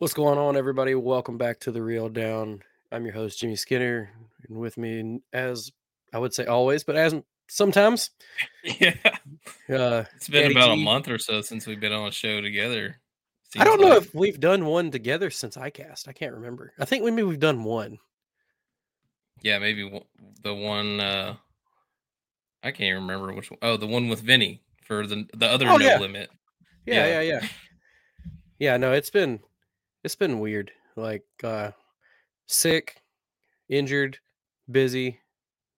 What's going on, everybody? Welcome back to the Reel Down. I'm your host, Jimmy Skinner, and with me, as I would say always, but as sometimes, Yeah, uh, it's been Danny about a G. month or so since we've been on a show together. I don't Seems know if we've done one together since ICAST. I can't remember. I think maybe we've done one. yeah, maybe the one uh I can't even remember which one. Oh, the one with Vinny for the the other Oh, no yeah. limit. Yeah, Yeah. yeah, yeah. Yeah, no, it's been it's been weird. Like uh sick, injured, busy,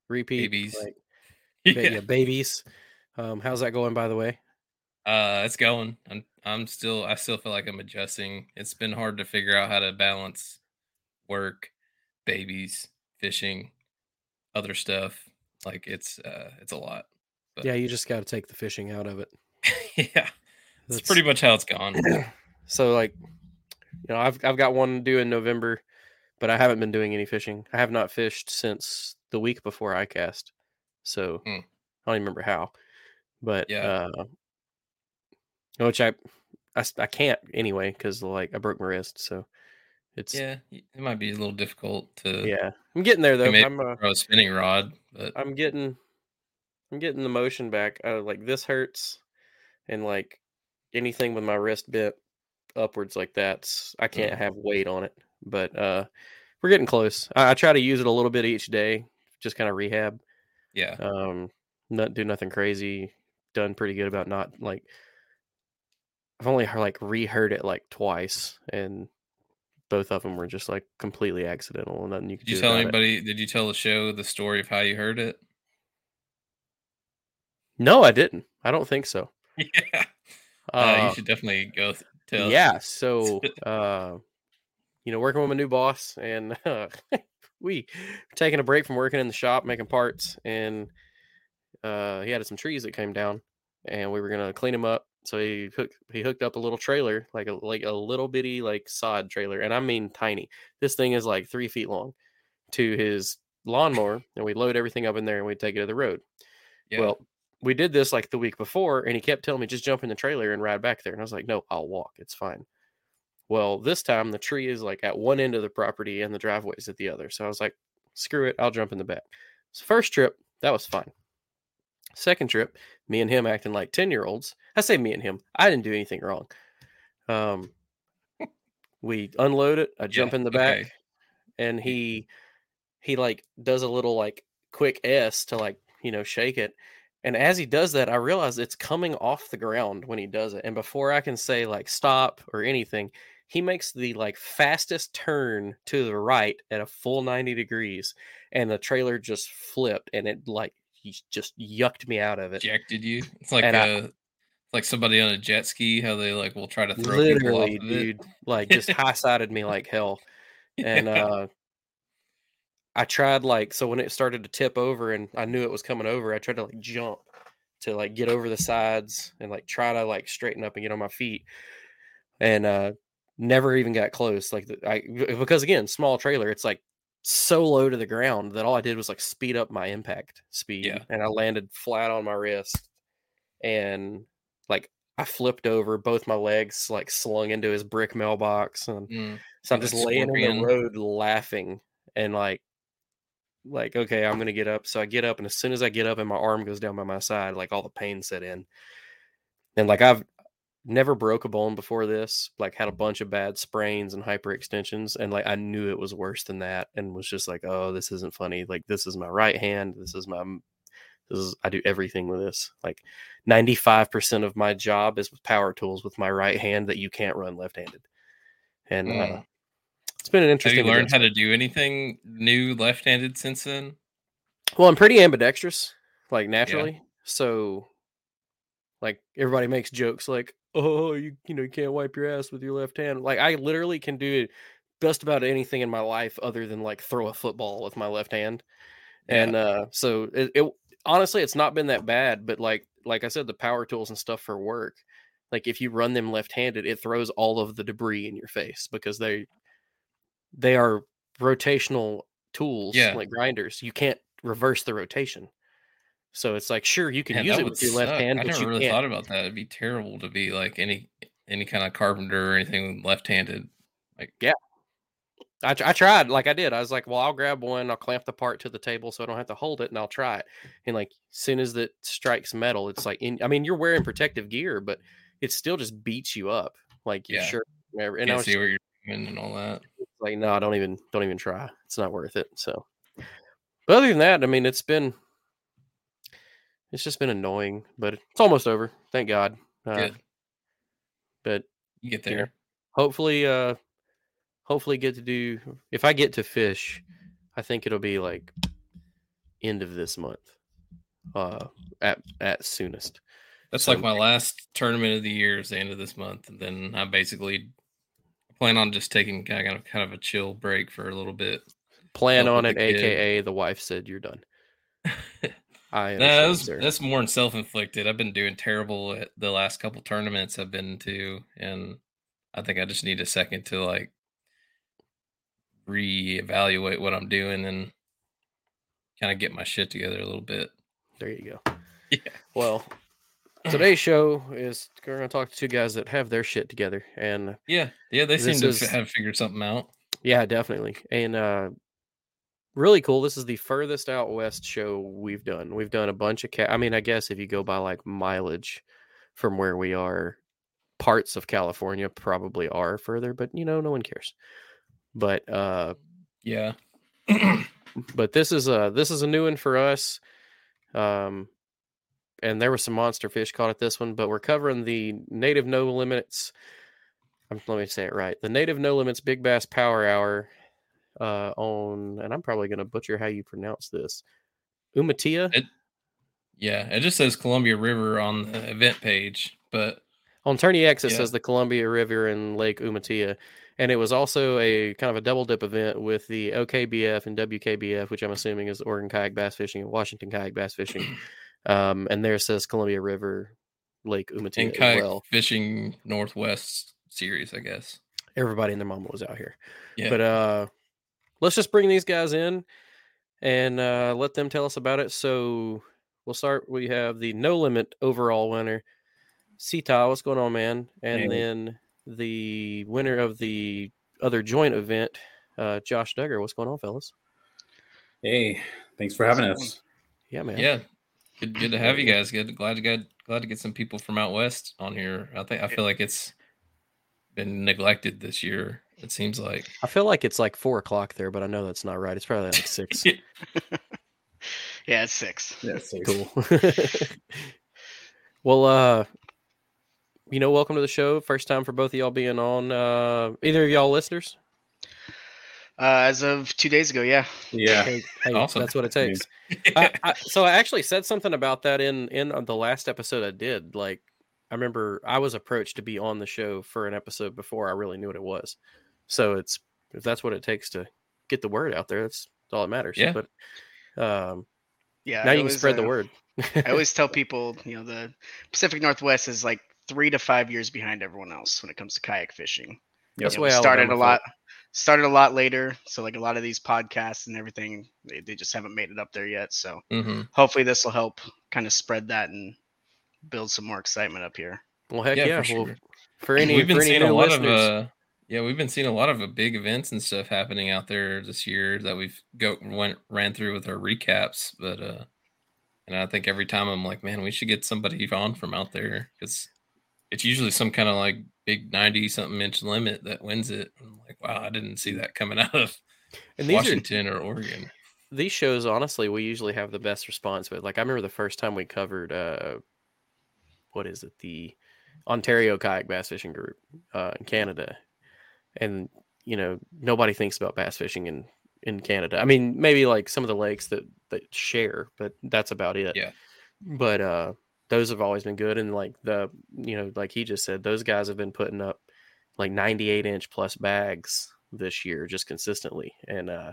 repeat. Babies. Like, Yeah, yeah, babies. Um, how's that going by the way? uh, it's going. I'm I'm still I still feel like I'm adjusting. It's been hard to figure out how to balance work, babies, fishing, other stuff. Like it's uh it's a lot. But- Yeah, you just got to take the fishing out of it. yeah, that's That's- pretty much how it's gone. so like you know i've i've got one due in november but i haven't been doing any fishing i have not fished since the week before ICAST so Hmm. i don't even remember how but Yeah. uh which i i, I can't anyway because like i broke my wrist so it's yeah, it might be a little difficult to yeah i'm getting there though i'm uh, a spinning rod, but i'm getting i'm getting the motion back uh, like this hurts and like anything with my wrist bent upwards like that i can't have weight on it but uh we're getting close I, I try to use it a little bit each day just kind of rehab yeah, um not do nothing crazy done pretty good about not like i've only like reheard it like twice and both of them were just like completely accidental and nothing you could Did you tell about it. anybody? Did you tell the show the story of how you heard it? no i didn't i don't think so Yeah, uh, Uh, you should definitely go th- tell. yeah so uh you know working with my new boss and uh, we taking a break from working in the shop making parts and uh he had some trees that came down and we were gonna clean them up so he hooked he hooked up a little trailer like a like a little bitty like sod trailer and i mean tiny this thing is like three feet long to his lawnmower and we load everything up in there and we take it to the road yeah. well we did this like the week before, and he kept telling me just jump in the trailer and ride back there. And I was like, no, I'll walk. It's fine. Well, this time the tree is like at one end of the property and the driveway is at the other. So I was like, screw it, I'll jump in the back. So first trip, that was fine. Second trip, me and him acting like 10 year olds. I say me and him. I didn't do anything wrong. Um we unload it, I jump Yeah, in the back, okay. and he he like does a little like quick S to like, you know, shake it. And as he does that, I realize it's coming off the ground when he does it. And before I can say like stop or anything, he makes the like fastest turn to the right at a full 90 degrees. And the trailer just flipped and it like he just yucked me out of it. Ejected you. It's like And I- a like somebody on a jet ski. How they like will try to throw Literally, dude, like just high sided me like hell. And Yeah. uh I tried like so when it started to tip over and I knew it was coming over, I tried to like jump to like get over the sides and like try to like straighten up and get on my feet. And uh never even got close. Like the, I because again, small trailer, it's like so low to the ground that all I did was like speed up my impact speed Yeah. and I landed flat on my wrist and like I flipped over both my legs like slung into his brick mailbox and Mm. so I'm just laying in the road laughing and like like okay, I'm gonna get up. So I get up and as soon as I get up and my arm goes down by my side, like all the pain set in. And like I've never broke a bone before this, like had a bunch of bad sprains and hyperextensions, and like I knew it was worse than that and was just like, oh, this isn't funny. Like this is my right hand. This is my this is I do everything with this. Like 95% of my job is with power tools with my right hand that you can't run left-handed. And uh, Mm. It's been an Have interesting. you learned how to do anything new left-handed since then? Well, I'm pretty ambidextrous, like naturally. So, like everybody makes jokes like, "Oh, you you know you can't wipe your ass with your left hand." Like I literally can do just about anything in my life other than like throw a football with my left hand. Yeah. And uh, so it, it honestly, it's not been that bad. But like like I said, the power tools and stuff for work, like if you run them left-handed, it throws all of the debris in your face because they they are rotational tools, Yeah. like grinders. You can't reverse the rotation. So it's like, sure, you can Man, use it with your left hand, I but never really can't. thought about that. It'd be terrible to be like any any kind of carpenter or anything left-handed. Like Yeah. I, I tried, like I did. I was like, well, I'll grab one, I'll clamp the part to the table so I don't have to hold it, and I'll try it. And like, as soon as it strikes metal, it's like, in, I mean, you're wearing protective gear, but it still just beats you up. Like, your Yeah. shirt, whatever. And I was see you're doing and all that. like, no, don't even, don't even try. It's not worth it. So, but other than that, I mean, it's been, it's just been annoying, but it's almost over. Thank God. Uh, Good. but You get you know, there. hopefully uh hopefully get to do if i get to fish i think it'll be like end of this month uh at at soonest That's so- like my last tournament of the year is the end of this month, and then I basically plan on just taking kind of kind of a chill break for a little bit. plan on it aka the wife said you're done i No, that's, that's more than self inflicted. I've been doing terrible at the last couple tournaments I've been to, and I think I just need a second to like reevaluate what I'm doing and kind of get my shit together a little bit. there you go Yeah. well today's show is we're gonna talk to two guys that have their shit together and Yeah, yeah, they seem to is- have figured something out. Yeah, definitely. And uh really cool. This is the furthest out west show we've done. We've done a bunch of ca- I mean, I guess if you go by like mileage from where we are, parts of California probably are further, but you know, no one cares. But uh Yeah, but this is a this is a new one for us. Um and there was some monster fish caught at this one, but we're covering the native no limits. um, Let me say it right. The native no limits big bass power hour uh on and I'm probably gonna butcher how you pronounce this. Umatia It- yeah. It just says Columbia River on the event page, but on Tourney X it Yeah. says the Columbia River and Lake Umatia. And it was also a kind of a double dip event with the OKBF and WKBF, which I'm assuming is Oregon Kayak Bass Fishing and Washington Kayak Bass Fishing. Um, and there says Columbia River, Lake Umatia in as kayak well. fishing Northwest series, I guess. Everybody and their mama was out here. Yeah, But uh, let's just bring these guys in and uh, let them tell us about it. So we'll start. We have the no limit overall winner, Citha. What's going on, man? And Hey. then the winner of the other joint event, uh, Josh Dugger. What's going on, fellas? Hey, thanks for having us. Yeah, man. Yeah, good, good to have you guys. Good, glad to get glad to get some people from out west on here. I think I feel like it's been neglected this year. It seems like. I feel like it's like four o'clock there, but I know that's not right. It's probably like six. Yeah, it's six. Yeah, so cool. well, uh, you know, welcome to the show. First time for both of y'all being on. Uh, either of y'all listeners? Uh, as of two days ago, yeah. Yeah. Hey, hey, Awesome. that's what it takes. I, I, so I actually said something about that in in the last episode I did. Like, I remember I was approached to be on the show for an episode before I really knew what it was. So it's if that's what it takes to get the word out there, that's, that's all that matters. Yeah. But um, Yeah. now I you can always, spread the uh, word. I always tell people, you know, the Pacific Northwest is like three to five years behind everyone else when it comes to kayak fishing. That's You the know, way we started a lot started a lot later. So like a lot of these podcasts and everything, they, they just haven't made it up there yet. So hmm hopefully this will help kind of spread that and build some more excitement up here. Well, heck Yeah, yeah. for well, sure. for any, we've been for any seeing a lot listeners, of uh yeah we've been seeing a lot of uh, big events and stuff happening out there this year that we've go went ran through with our recaps but uh and i think every time i'm like man we should get somebody on from out there because it's usually some kind of like big 90 something inch limit that wins it. I'm like wow i didn't see that coming out of and these are washington or oregon. these shows honestly we usually have the best response with. Like i remember the first time we covered uh what is it? The ontario kayak bass fishing group uh in canada. And you know nobody thinks about bass fishing in in canada. I mean maybe like some of the lakes that that share but that's about it. Yeah. but uh those have always been good and like the you know like he just said those guys have been putting up like 98 inch plus bags this year just consistently and uh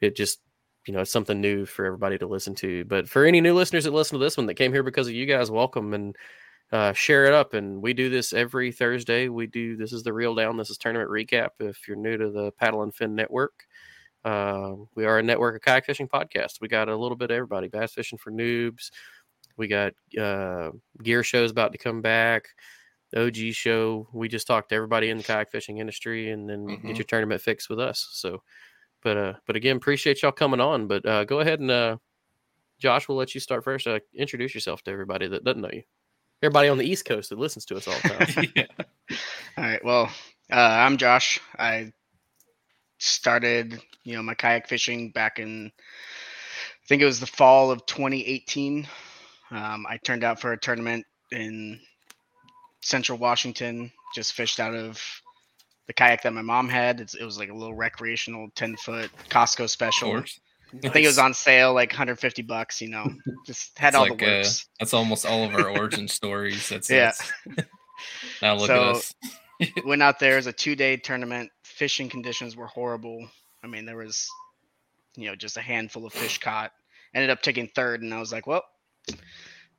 it just you know it's something new for everybody to listen to but for any new listeners that listen to this one that came here because of you guys welcome and uh, share it up and we do this every thursday. We do this is the Reel Down this is tournament recap if you're new to the paddle and fin network. Uh, we are a network of kayak fishing podcast we got a little bit of everybody bass fishing for noobs we got uh, gear shows about to come back the og show we just talked to everybody in the kayak fishing industry and then Mhm. get your tournament fixed with us so but uh but again appreciate y'all coming on but uh go ahead and uh josh we'll let you start first uh, introduce yourself to everybody that doesn't know you everybody on the east coast that listens to us all the time yeah. All right. Well, uh, I'm Josh. I started, you know, my kayak fishing back in, I think it was the fall of 2018. Um, I turned out for a tournament in Central Washington. Just fished out of the kayak that my mom had. It's, it was like a little recreational 10 foot Costco special. course I think it was on sale like 150 bucks. You know, just had It's all like, the uh, works. that's almost all of our origin stories that's Yeah. that's- now look So- at us went out there as a two day tournament. Fishing conditions were horrible. I mean, there was, you know, just a handful of fish caught. Ended up taking third, and I was like, well,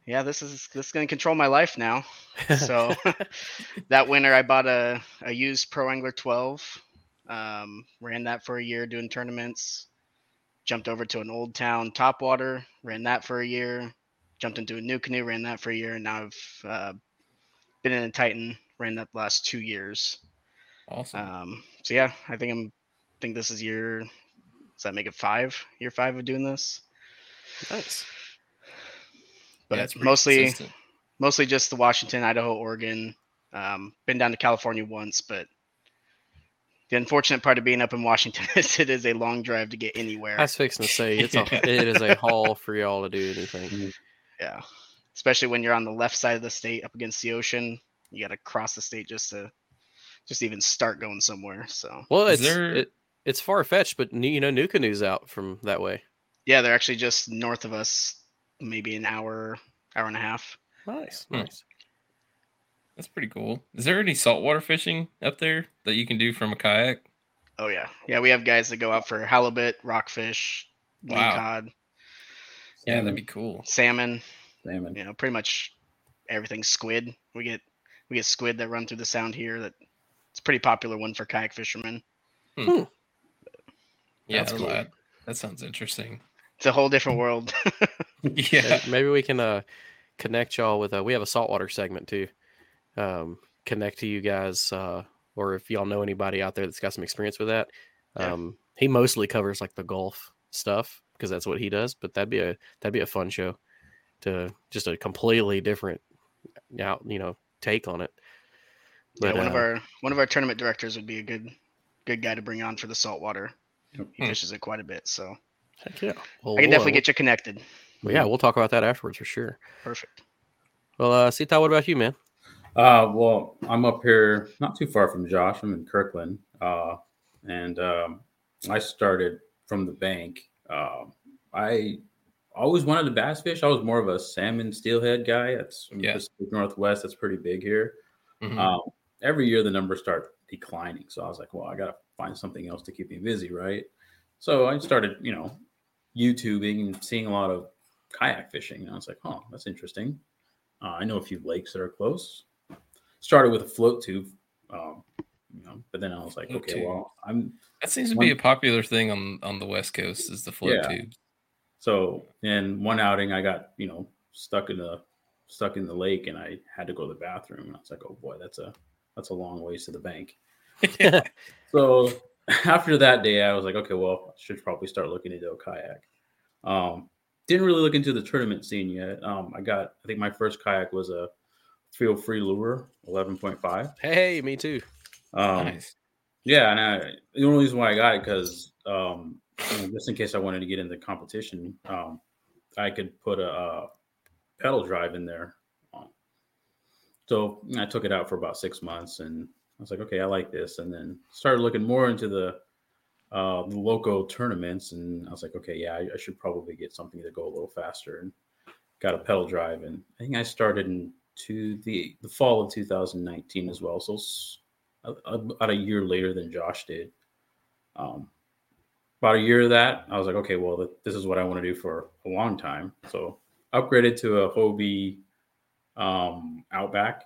yeah, this is this is gonna control my life now. So that winter, I bought a a used Pro Angler 12. Um, ran that for a year doing tournaments. Jumped over to an Old Town Topwater. Ran that for a year. Jumped into a NuCanoe. Ran that for a year, and now I've uh, been in a Titan. Ran that the last two years. awesome Um, so yeah, I think I'm think this is year. Does that make it five? Year five of doing this, nice but Yeah, it's mostly consistent. mostly just the Washington, Idaho, Oregon. Um, been down to California once, but the unfortunate part of being up in Washington is it is a long drive to get anywhere. I was fixing to say it's a it is a haul for y'all to do anything. yeah, especially when you're on the left side of the state up against the ocean. You got to cross the state just to just even start going somewhere. So Well, it's there- it, it's far fetched, but you know, NuCanoe's out from that way. yeah, they're actually just north of us, maybe an hour, hour and a half. Nice, Hmm. nice. That's pretty cool. Is there any saltwater fishing up there that you can do from a kayak? Oh yeah, yeah. We have guys that go out for halibut, rockfish, Wow. cod, Yeah, that'd be cool. salmon. Salmon. You know, pretty much everything. Squid. We get we get squid that run through the sound here. That it's a pretty popular one for kayak fishermen. Yeah, That's that's cool. that, that sounds interesting. It's a whole different world. yeah. Maybe we can uh, connect y'all with. Uh, we have a saltwater segment too. Um, connect to you guys, uh, or if y'all know anybody out there that's got some experience with that. Yeah. Um, he mostly covers like the Gulf stuff because that's what he does. But that'd be a that'd be a fun show to just a completely different out you know take on it. yeah, But, one of uh, our one of our tournament directors would be a good good guy to bring on for the saltwater. He Hmm. fishes it quite a bit, so Heck yeah, well, I can we'll, definitely uh, get you connected. well, yeah, we'll talk about that afterwards for sure. Perfect. Well, uh, Citha, what about you, man? Uh, well, I'm up here not too far from Josh. I'm in Kirkland. Uh, and um, I started from the bank. Um, I always wanted to bass fish. I was more of a salmon steelhead guy. That's Yeah. Pacific Northwest. That's pretty big here. Mhm. Um, every year the numbers start declining. So I was like, well, I got to find something else to keep me busy, right? So I started, you know, YouTubing and seeing a lot of kayak fishing. And I was like, oh, that's interesting. Uh, I know a few lakes that are close. Started with a float tube, um, you know, but then I was like, Float okay, tube. well, I'm That seems to one- be a popular thing on on the West Coast is the float Yeah. tubes. So in one outing, I got you know stuck in the stuck in the lake, and I had to go to the bathroom. And I was like, oh boy, that's a that's a long ways to the bank. So after that day, I was like, okay, well, I should probably start looking into a kayak. Um, didn't really look into the tournament scene yet. Um, I got, I think my first kayak was a Feel Free Lure 11.5. Hey, me too. Um, nice. Yeah, and I, the only reason why I got it because um, you know, just in case I wanted to get into competition, um, I could put a, uh pedal drive in there. Um, so I took it out for about six months, and I was like, okay, I like this, and then started looking more into the uh, the local tournaments, and I was like, okay, yeah, I, I should probably get something to go a little faster, and got a pedal drive, and I think I started in to the the fall of 2019 as well, so s- a- a- about a year later than Josh did. Um, about a year of that, I was like, okay, well, th- this is what I want to do for a long time. So upgraded to a Hobie um, Outback,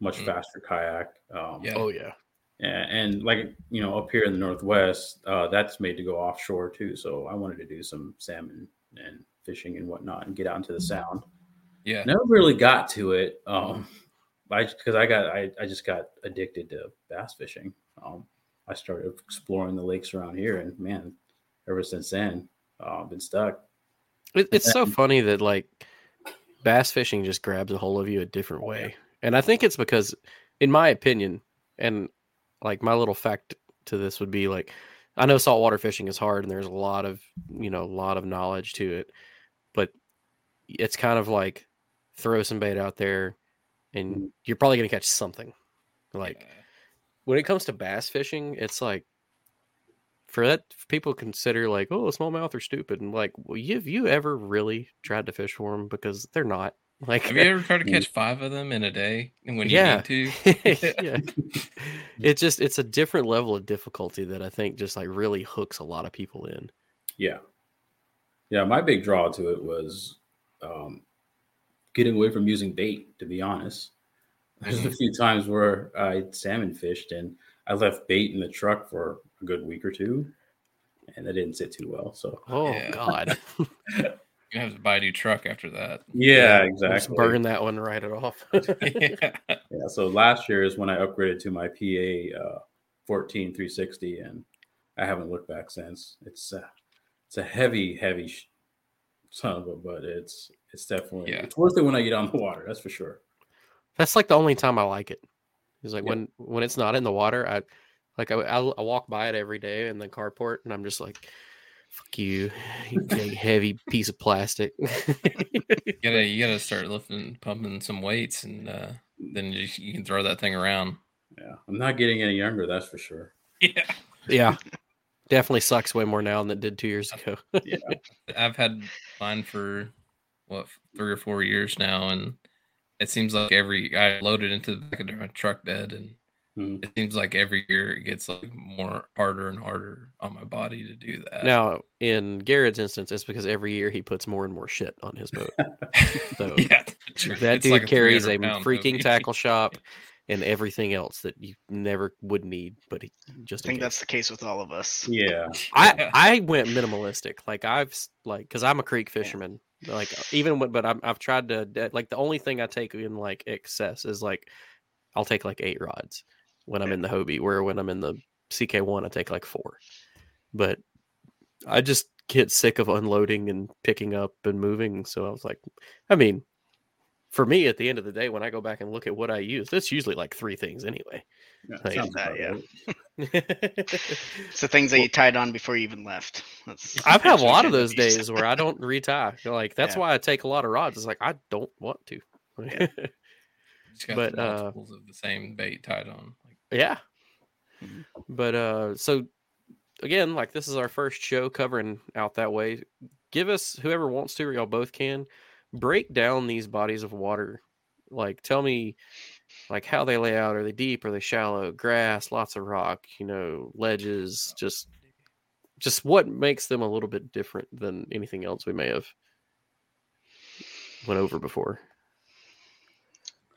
much Mm. faster kayak. Um, Yeah. Oh yeah. and, and like you know, up here in the Northwest, uh, that's made to go offshore too. So I wanted to do some salmon and fishing and whatnot, and get out into the Sound. Yeah. Never really got to it. Um, I because I got I, I just got addicted to bass fishing. Um, I started exploring the lakes around here, and man, ever since then, uh, I've been stuck. It, it's so funny that like bass fishing just grabs a hold of you a different way, and I think it's because, in my opinion, and like my little fact to this would be like, I know saltwater fishing is hard, and there's a lot of you know a lot of knowledge to it, but it's kind of like throw some bait out there, and mm. you're probably gonna catch something. Like when it comes to bass fishing, it's like for that people consider like oh smallmouth are stupid and like well you have you ever really tried to fish for them because they're not like Have you ever tried to catch five of them in a day and when you Yeah. need to? yeah it's just it's a different level of difficulty that i think just like really hooks a lot of people in Yeah, yeah. My big draw to it was um, getting away from using bait. To be honest, there's a few times where I salmon fished and I left bait in the truck for a good week or two, and that didn't sit too well. So oh Yeah. god You have to buy a new truck after that. yeah, Just exactly. burn that one right it off yeah. Yeah, so last year is when I upgraded to my PA uh, 14 360, and I haven't looked back since. It's uh, it's a heavy, heavy sh- son of a, but it's it's definitely Yeah. it's worth it when I get on the water. That's for sure. that's like the only time i like it. it is like Yeah. when when it's not in the water i like I, I, I walk by it every day in the carport and i'm just like fuck you you big heavy piece of plastic You gotta you gotta start lifting pumping some weights and uh, then you, you can throw that thing around. Yeah, I'm not getting any younger. That's for sure. Yeah. yeah definitely sucks way more now than it did two years ago Yeah, I've had mine for what three or four years now, and it seems like every I load it into the back of my truck bed, and Mhm. it seems like every year it gets like more harder and harder on my body to do that. Now, in Garrett's instance, it's because every year he puts more and more shit on his boat. So yeah, that It's dude like a carries a 300 freaking movie. tackle shop, and everything else that you never would need, but he- just I think that's the case with all of us. Yeah. I I went minimalistic. Like I've like because I'm a creek fisherman. Like even when, but I'm, I've tried to like the only thing I take in like excess is like I'll take like eight rods when I'm in the Hobie. Where when I'm in the CK1, I take like four. But I just get sick of unloading and picking up and moving. So I was like, I mean, for me, at the end of the day, when I go back and look at what I use, it's usually like three things anyway. yeah, Like sounds that, yeah. right. It's the things that you tied on before you even left. That's I've had a lot of those days where I don't retie. Like that's Yeah. why I take a lot of rods. It's like I don't want to. Yeah. Just got But, the uh, multiples of the same bait tied on. Like, yeah. Mhm. But uh so again, like this is our first show covering out that way. Give us whoever wants to, or y'all both can, break down these bodies of water. Like tell me like how they lay out. Are they deep? Are they shallow? Grass, lots of rock, you know, ledges, just just what makes them a little bit different than anything else we may have went over before.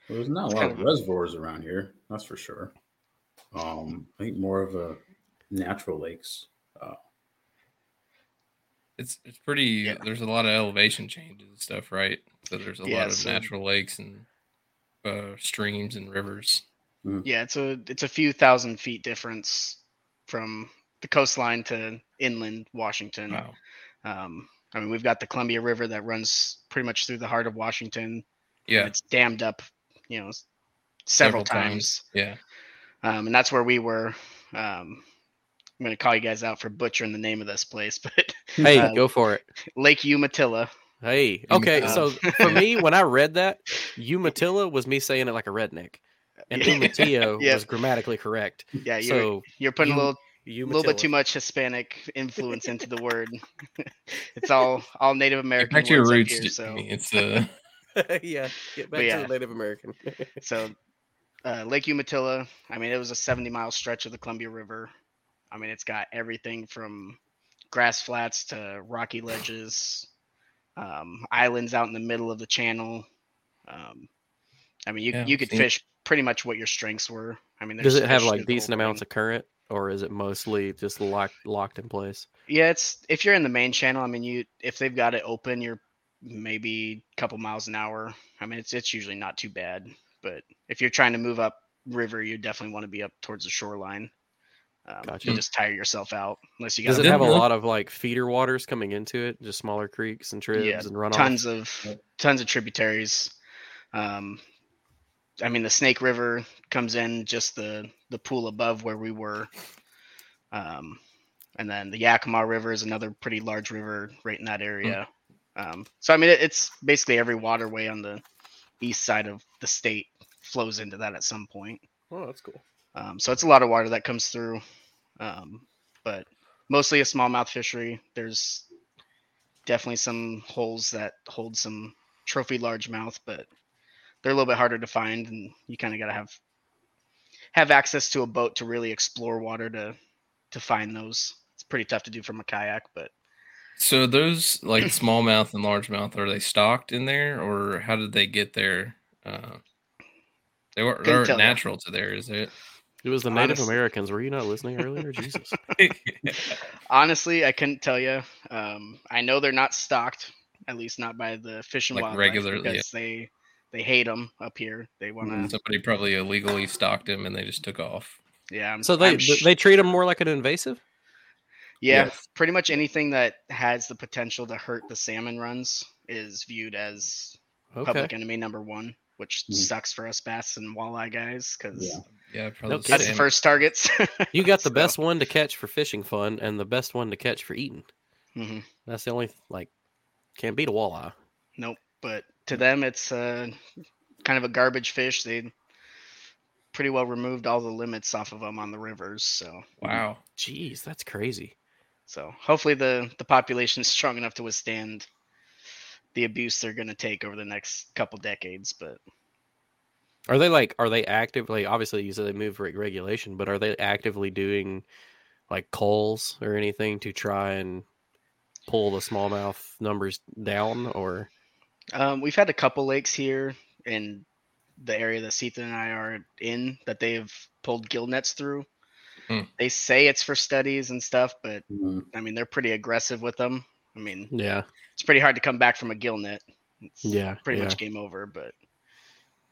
Well, there's not a lot of of- reservoirs around here, that's for sure. Um, I think more of a natural lakes. Uh, it's it's pretty. Yeah. There's a lot of elevation changes and stuff, right? So there's a Yeah, lot of so- natural lakes and uh, streams and rivers. Yeah, it's a it's a few thousand feet difference from the coastline to inland Washington. Wow. Um, I mean, we've got the Columbia River that runs pretty much through the heart of Washington. Yeah. it's dammed up, you know, s- several, times. Yeah. Um, and that's where we were. Um, I'm gonna call you guys out for butchering the name of this place, but Hey, Uh, go for it. Lake Umatilla. Hey, okay. Umatilla. So for me, when I read that, Umatilla was me saying it like a redneck, and Umatillo Yeah. was grammatically correct. Yeah, you're So you're putting U- a little a little bit too much Hispanic influence into the word. it's all all Native Get American back to your roots. here, so It's uh, yeah, get back yeah. to the Native American. so uh, Lake Umatilla. I mean, it was a 70 mile stretch of the Columbia River. I mean, it's got everything from grass flats to rocky ledges, um, islands out in the middle of the channel. Um, I mean, you Yeah, you could seen- fish pretty much what your strengths were. I mean, Does it have like decent amounts thing. of current, or is it mostly just locked locked in place? Yeah, it's if you're in the main channel. I mean, you if they've got it open, you're maybe a couple miles an hour. I mean, it's it's usually not too bad. But if you're trying to move up river, you definitely want to be up towards the shoreline. Um, Gotcha. You just tire yourself out unless you got Does it have a lot of like feeder waters coming into it, just smaller creeks and tribs Yeah, and runoff? tons of tons of tributaries. Um, I mean, the Snake River comes in just the the pool above where we were, um, and then the Yakima River is another pretty large river right in that area. Um, so I mean, it, it's basically every waterway on the east side of the state flows into that at some point. Oh, that's cool. Um, so it's a lot of water that comes through, um, but mostly a smallmouth fishery. There's definitely some holes that hold some trophy largemouth, but they're a little bit harder to find, and you kind of got to have have access to a boat to really explore water to to find those. It's pretty tough to do from a kayak, but so those like smallmouth and largemouth are they stocked in there or how did they get there? Uh, they were they Couldn't aren't tell ya. natural to there, is it? It was the Native Honest- Americans. Were you not listening earlier? Jesus. honestly, I couldn't tell you. Um, I know they're not stocked, at least not by the Fish and Like Wildlife, regularly, yeah. they they hate them up here. They want to, Somebody probably illegally stocked them and they just took off. yeah. I'm, So they I'm sh- they treat them more like an invasive. Yeah, Yes. pretty much anything that has the potential to hurt the salmon runs is viewed as Okay. public enemy number one, which Mhm. sucks for us bass and walleye guys because Yeah. Yeah, probably. No the that's the first targets. You got the So, best one to catch for fishing fun and the best one to catch for eating. mhm. That's the only like can't beat a walleye. Nope. But to them, it's uh, kind of a garbage fish. They pretty well removed all the limits off of them on the rivers. So, Wow. Jeez, that's crazy. so hopefully the the population is strong enough to withstand the abuse they're going to take over the next couple decades. But Are they like are they actively obviously you said they move reg- regulation, but are they actively doing like calls or anything to try and pull the smallmouth numbers down or Um, we've had a couple lakes here, in the area that Citha and I are in that they've pulled gill nets through. Hmm. They say it's for studies and stuff, but Mhm. I mean they're pretty aggressive with them. I mean Yeah. it's pretty hard to come back from a gill net. It's Yeah. pretty yeah. much game over. But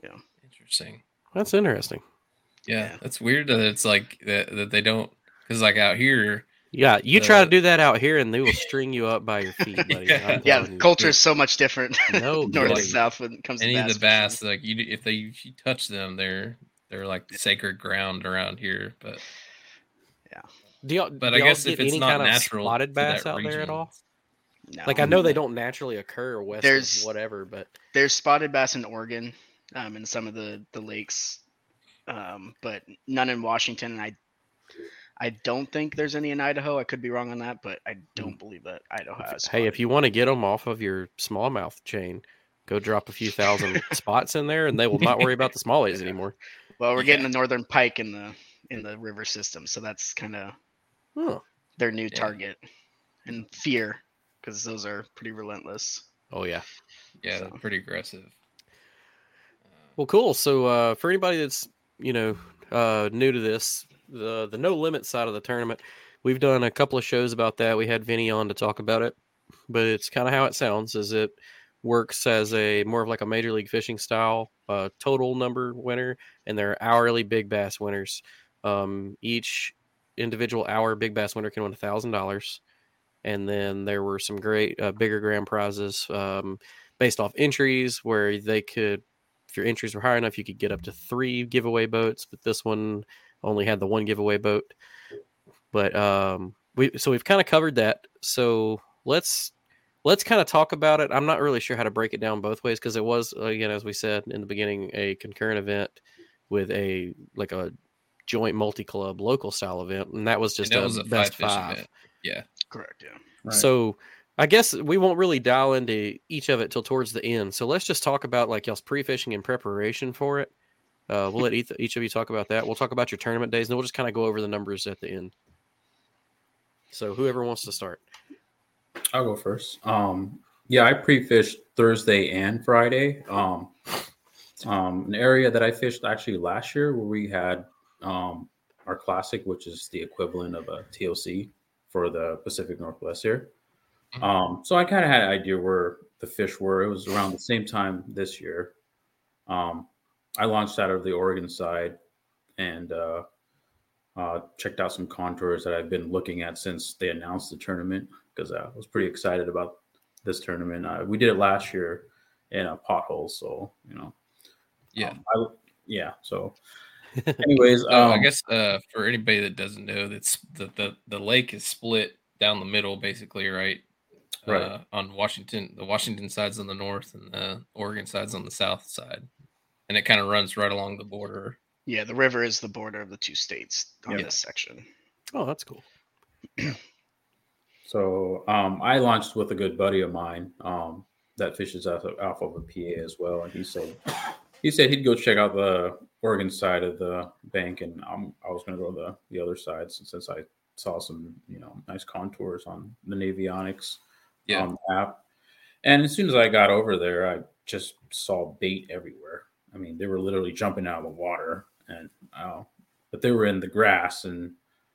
yeah, Interesting. That's interesting. Yeah, Yeah. that's weird that it's like that, that they don't because like out here, Yeah, you try to do that out here, and they will string you up by your feet, buddy. Yeah. Yeah, you. culture is so much different No north to south when it comes to any bass of the fishing. bass, like you, if they if you touch them, they're they're like sacred ground around here. But yeah, Do y'all, But do I y'all guess if it's any not kind of natural spotted bass that out there at all? No. Like I know they don't naturally occur west There's- of whatever, but there's spotted bass in Oregon, um, in some of the the lakes, um, but none in Washington. And I, I don't think there's any in Idaho. I could be wrong on that, but I don't believe that Idaho has. hey, if you want to get them off of your smallmouth chain, go drop a few thousand spots in there, and they will not worry about the smallies anymore. well, we're getting Yeah. the northern pike in the in the river system, so that's kind of Huh. their new Yeah. target, and fear because those are pretty relentless. Oh yeah. yeah, So. pretty aggressive. Well, cool. So uh, for anybody that's you know uh, new to this, the the no limit side of the tournament, we've done a couple of shows about that. We had Vinny on to talk about it, but it's kind of how it sounds. Is it works as a more of like a major league fishing style uh, total number winner, and they're hourly big bass winners. Um, each individual hour big bass winner can win a thousand dollars, and then there were some great uh, bigger grand prizes um, based off entries where they could if your entries were high enough, you could get up to three giveaway boats. But this one only had the one giveaway boat. But um, we so we've kind of covered that. So let's let's kind of talk about it. I'm not really sure how to break it down both ways because it was again, as we said in the beginning, a concurrent event with a like a joint multi club local style event, and that was just And that a was a best five five. Yeah, Correct. Yeah. Right. So I guess we won't really dial into each of it till towards the end. So let's just talk about like y'all's pre-fishing and preparation for it. Uh, we'll let each, each of you talk about that. We'll talk about your tournament days, and we'll just kind of go over the numbers at the end. So whoever wants to start. I'll go first. Um, yeah, I pre-fished Thursday and Friday. Um, um, an area that I fished actually last year where we had um, our classic, which is the equivalent of a TOC for the Pacific Northwest here. Mhm. Um, so I kind of had an idea where the fish were. It was around the same time this year. Um, I launched out of the Oregon side and uh, uh, checked out some contours that I've been looking at since they announced the tournament because I was pretty excited about this tournament. Uh, we did it last year in a pothole, so you know, yeah. um, I, yeah. So, anyways, So I um, guess uh, for anybody that doesn't know, that's the, the the lake is split down the middle, basically, right? Right. Uh, on Washington, the Washington side's on the north, and the Oregon side's on the south side, and it kind of runs right along the border. Yeah, the river is the border of the two states on Yeah. this section. Oh, that's cool. So um, I launched with a good buddy of mine um, that fishes off of, off of a PA as well, and he said he said he'd go check out the Oregon side of the bank, and um, I was going to go the the other side since, since I saw some you know nice contours on the Navionics Yeah. um, app. And as soon as I got over there, I just saw bait everywhere. I mean, they were literally jumping out of the water, and uh, but they were in the grass. And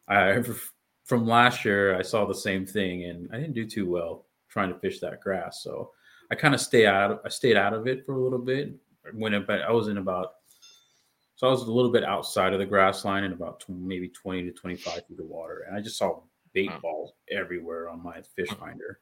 I, from last year, I saw the same thing, and I didn't do too well trying to fish that grass. So I kind of stay out. I stayed out of it for a little bit. When it, but I was in about, so I was a little bit outside of the grass line and about tw- maybe twenty to twenty-five feet of water, and I just saw bait Wow. balls everywhere on my fish finder.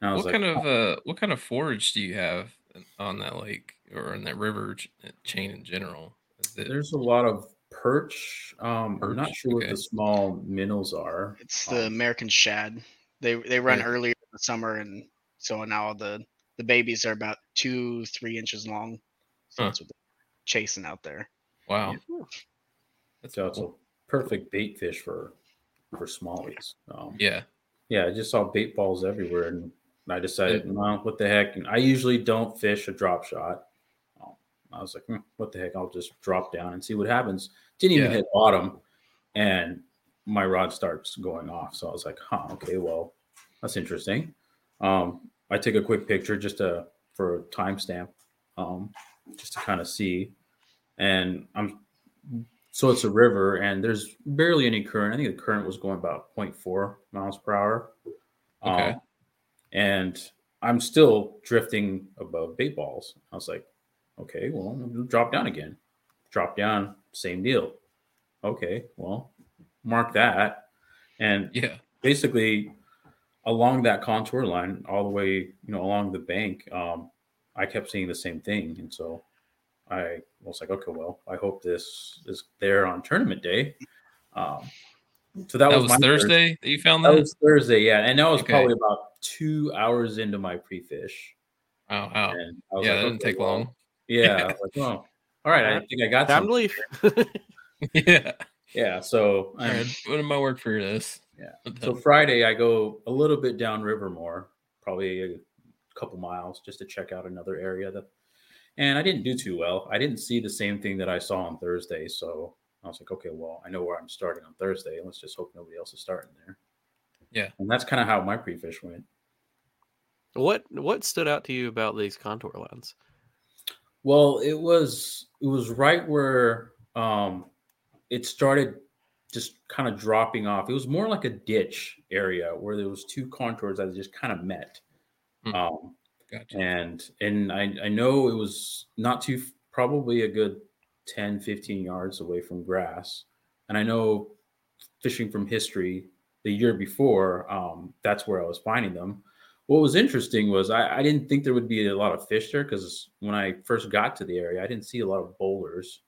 And I was What like, kind of uh, what kind of forage do you have on that lake or in that river ch- chain in general? Is it, There's a lot of perch. Um, I'm not Perch, sure what the small minnows are. It's the Um, American shad. They they run Yeah. earlier in the summer, and so now the the babies are about two three inches long. So Huh. that's what they're chasing out there. wow, that's so it's a perfect bait fish for for smallies. Um, yeah. yeah, I just saw bait balls everywhere, and I decided, no, what the heck? And I usually don't fish a drop shot. Um, I was like, hmm, what the heck? I'll just drop down and see what happens. Didn't even Yeah. hit bottom, and my rod starts going off. So I was like, huh, okay, well, that's interesting. Um, I take a quick picture just to for a timestamp, um, just to kind of see. and I'm so it's a river, and there's barely any current. I think the current was going about 0.4 miles per hour. Okay. Um, and I'm still drifting above bait balls. I was like, okay, well, drop down again. Drop down, same deal. Okay, well, mark that. And Yeah. basically along that contour line all the way you know along the bank um i kept seeing the same thing and so i was like okay well i hope this is there on tournament day um so that, That was, was my Thursday that you found that that? was thursday yeah and that was Okay. probably about two hours into my pre-fish Wow, wow. and I was Yeah, like, that didn't okay, take well, long. yeah like oh all right i think i got Time some. to leave. yeah. yeah so I I'm, had put in my work for this. Yeah. So Friday, I go a little bit downriver more, probably a couple miles, just to check out another area. That, and I didn't do too well. I didn't see the same thing that I saw on Thursday. So I was like, okay, well, I know where I'm starting on Thursday. Let's just hope nobody else is starting there. Yeah. And that's kind of how my pre-fish went. what what stood out to you about these contour lines? Well, it was it was right where um it started just kind of dropping off. It was more like a ditch area where there was two contours that just kind of met. Hmm. Um Gotcha. and and I, I know it was not too probably a good 10 15 yards away from grass and i know fishing from history the year before um, that's where i was finding them what was interesting was I, I didn't think there would be a lot of fish there because when i first got to the area i didn't see a lot of boulders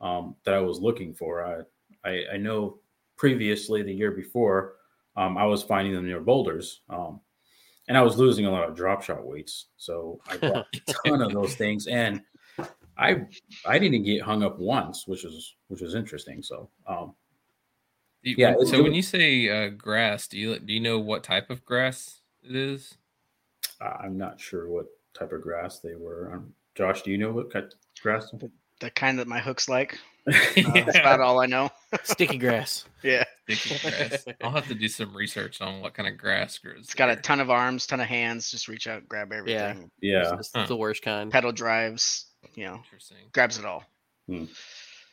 um, that i was looking for I, I i know previously the year before um, i was finding them near boulders um, and I was losing a lot of drop shot weights. So I bought a ton of those things, and I I didn't get hung up once, which is which was interesting. So um, yeah, when- so when you say uh, grass, do you do you know what type of grass it is? I- I'm not sure what type of grass they were. Um, Josh, do you know what kind of grass? The kind that my hooks like. Uh, that's about all I know. Sticky grass. Yeah. Sticky grass. I'll have to do some research on what kind of grass grows. It's got a ton of arms, ton of hands. Just reach out, grab everything. Yeah, Yeah. It's, Huh. the worst kind. Pedal drives, you know, Interesting. grabs it all. I-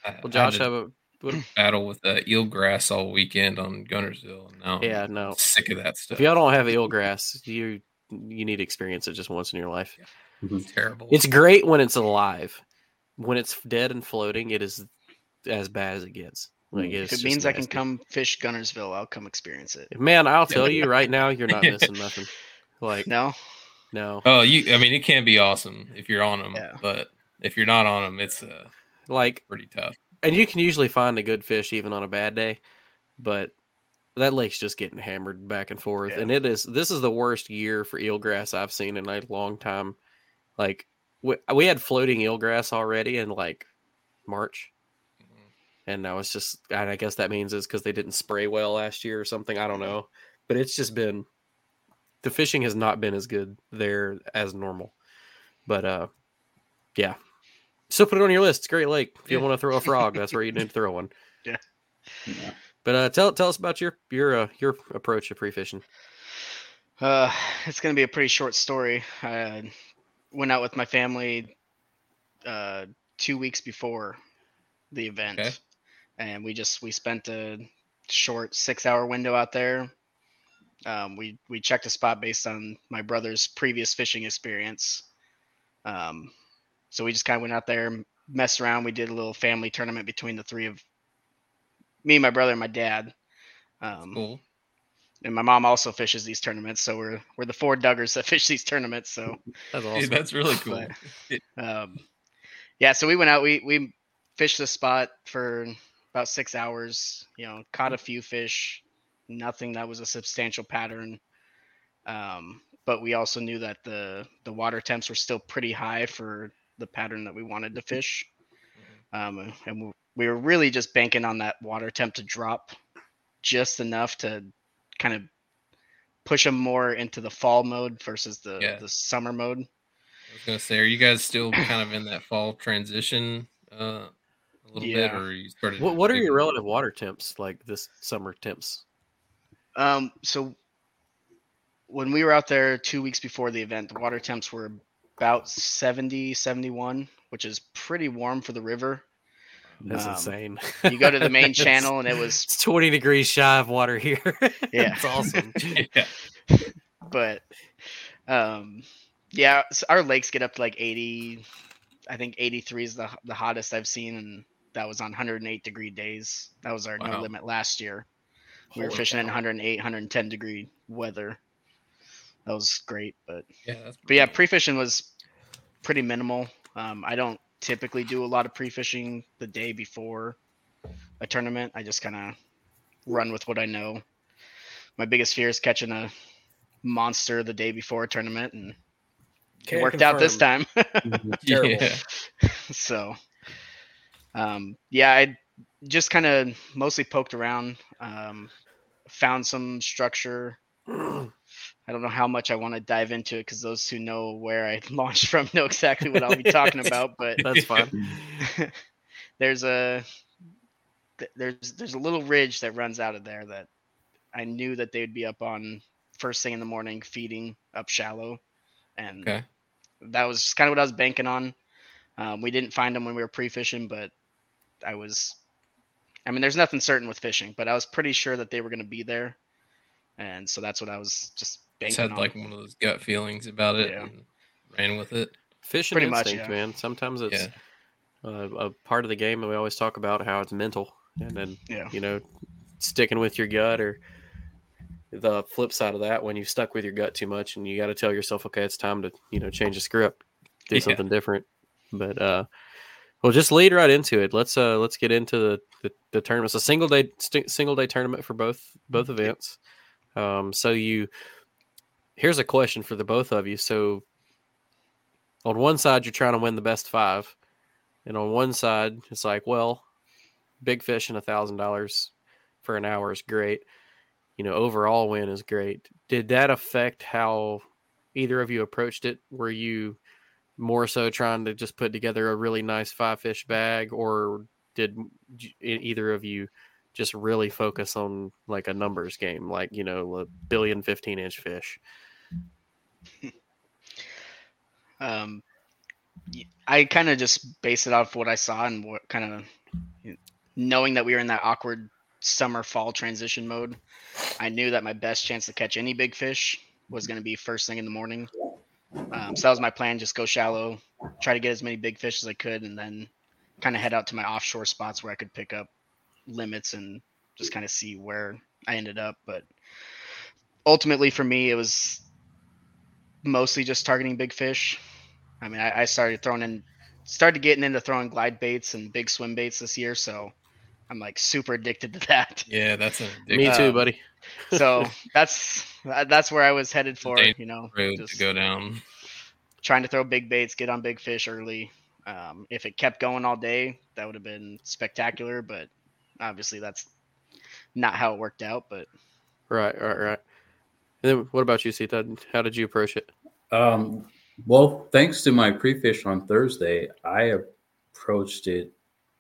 Well, I Josh, had have a a what, battle with uh, eelgrass all weekend on Guntersville. No, yeah, no. sick of that stuff. If y'all don't have eelgrass, you you need to experience it just once in your life. It's terrible. It's great when it's alive. When it's dead and floating, it is as bad as it gets. Like Mm. it's If it just means I can come fish Guntersville, I'll come experience it. Man, I'll tell you right now, you're not missing nothing. Like No, no, oh, you. I mean, it can be awesome if you're on them, Yeah. but if you're not on them, it's uh, like, pretty tough. and you can usually find a good fish even on a bad day, but that lake's just getting hammered back and forth, Yeah. and it is. This is the worst year for eelgrass I've seen in a long time. Like we, we had floating eelgrass already in like March, and now it's just. And I guess that means it's because they didn't spray well last year or something. I don't know, but it's just been the fishing has not been as good there as normal. But uh, yeah. Still put it on your list. It's great lake. If you Yeah. want to throw a frog, that's where you need to throw one. yeah. But uh, tell tell us about your your uh, your approach to pre fishing. uh, it's gonna be a pretty short story. I went out with my family uh, two weeks before the event, Okay. and we just we spent a short six-hour window out there. Um, we we checked a spot based on my brother's previous fishing experience. Um, so we just kind of went out there, messed around. We did a little family tournament between the three of me, my brother, and my dad. Um, Cool. And my mom also fishes these tournaments, so we're we're the four Duggers that fish these tournaments. So That's Dude, awesome. that's really cool. um, yeah, so we went out. We we fished the spot for about six hours. You know, caught a few fish, nothing that was a substantial pattern. Um, but we also knew that the the water temps were still pretty high for the pattern that we wanted to fish. Um, and we, we were really just banking on that water temp to drop just enough to kind of push them more into the fall mode versus the Yeah. the summer mode. I was gonna say, are you guys still kind of in that fall transition uh, a little bit, Yeah. or you started? What what are your relative water temps like this summer temps? Um, so when we were out there two weeks before the event, the water temps were about 70, 71, which is pretty warm for the river. That's Um, insane. You go to the main channel and it was It's 20 degrees shy of water here. Yeah. it's awesome. yeah. but um yeah s our lakes get up to like 80 i think 83 is the the hottest i've seen and that was on 108 degree days that was our no Wow. limit last year we were Holy fishing in 108 110 degree weather that was great but Yeah, but yeah pre-fishing was pretty minimal um i don't typically do a lot of pre-fishing the day before a tournament. I just kind of run with what i know. My biggest fear is catching a monster the day before a tournament and it Can worked out this time. Yeah. so um yeah i just kind of mostly poked around um found some structure i don't know how much i want to dive into it because those who know where i launched from know exactly what i'll be talking about but That's fine. there's a there's there's a little ridge that runs out of there that I knew that they would be up on first thing in the morning feeding up shallow, and Okay. that was kind of what I was banking on. Um, we didn't find them when we were pre-fishing, but I was, I mean, there's nothing certain with fishing, but I was pretty sure that they were going to be there, and so that's what I was just banking Just had on. like one of those gut feelings about it Yeah. and ran with it. Fishing Pretty much, instinct, yeah. man. Sometimes it's Yeah. uh, a part of the game, and we always talk about how it's mental, and then yeah, you know, sticking with your gut, or the flip side of that, when you've stuck with your gut too much, and you got to tell yourself, okay, it's time to you know change the script, do Yeah. something different. But uh, we'll just lead right into it. Let's uh, let's get into the the, the tournament. It's a single day st- single day tournament for both both events. Um, so you here's a question for the both of you. So on one side, you're trying to win the best five, and on one side, it's like, well, big fish and a thousand dollars for an hour is great. You know, overall win is great. Did that affect how either of you approached it? Were you more so trying to just put together a really nice five fish bag, or did either of you just really focus on like a numbers game, like you know, a billion 15 inch fish? um, I kind of just based it off what I saw and what kind of knowing that we were in that awkward summer fall transition mode. I knew that my best chance to catch any big fish was going to be first thing in the morning. Um, so that was my plan: just go shallow, try to get as many big fish as I could, and then kind of head out to my offshore spots where I could pick up limits and just kind of see where I ended up. But ultimately, for me, it was mostly just targeting big fish. I mean, I, I started throwing in, started getting into throwing glide baits and big swim baits this year, so I'm like super addicted to that. Yeah, that's a Me too, buddy. So that's that's where I was headed for. You know, road just to go down. trying to throw big baits, get on big fish early. Um, if it kept going all day, that would have been spectacular. But obviously, that's not how it worked out. But Right, right, right. And then what about you, Citha? How did you approach it? Um, well, thanks to my pre-fish on Thursday, I approached it.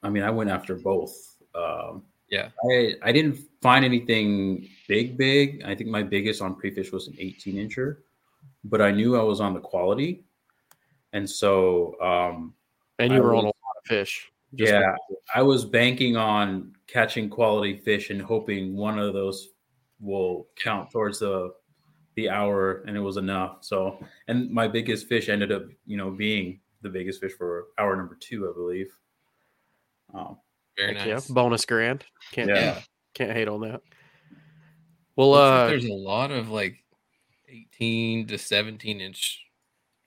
I mean, I went after both. Um, Yeah. I I didn't find anything big, big. I think my biggest on pre-fish was an 18 incher, but I knew I was on the quality, and so um, And you I were on a lot of fish. Just yeah, I was banking on catching quality fish and hoping one of those will count towards the the hour, and it was enough. So, and my biggest fish ended up, you know, being the biggest fish for hour number two, I believe. Um, Very nice. Yeah, bonus grand. Can't Yeah. can't hate on that. Well, Looks like uh, there's a lot of like 18 to 17 inch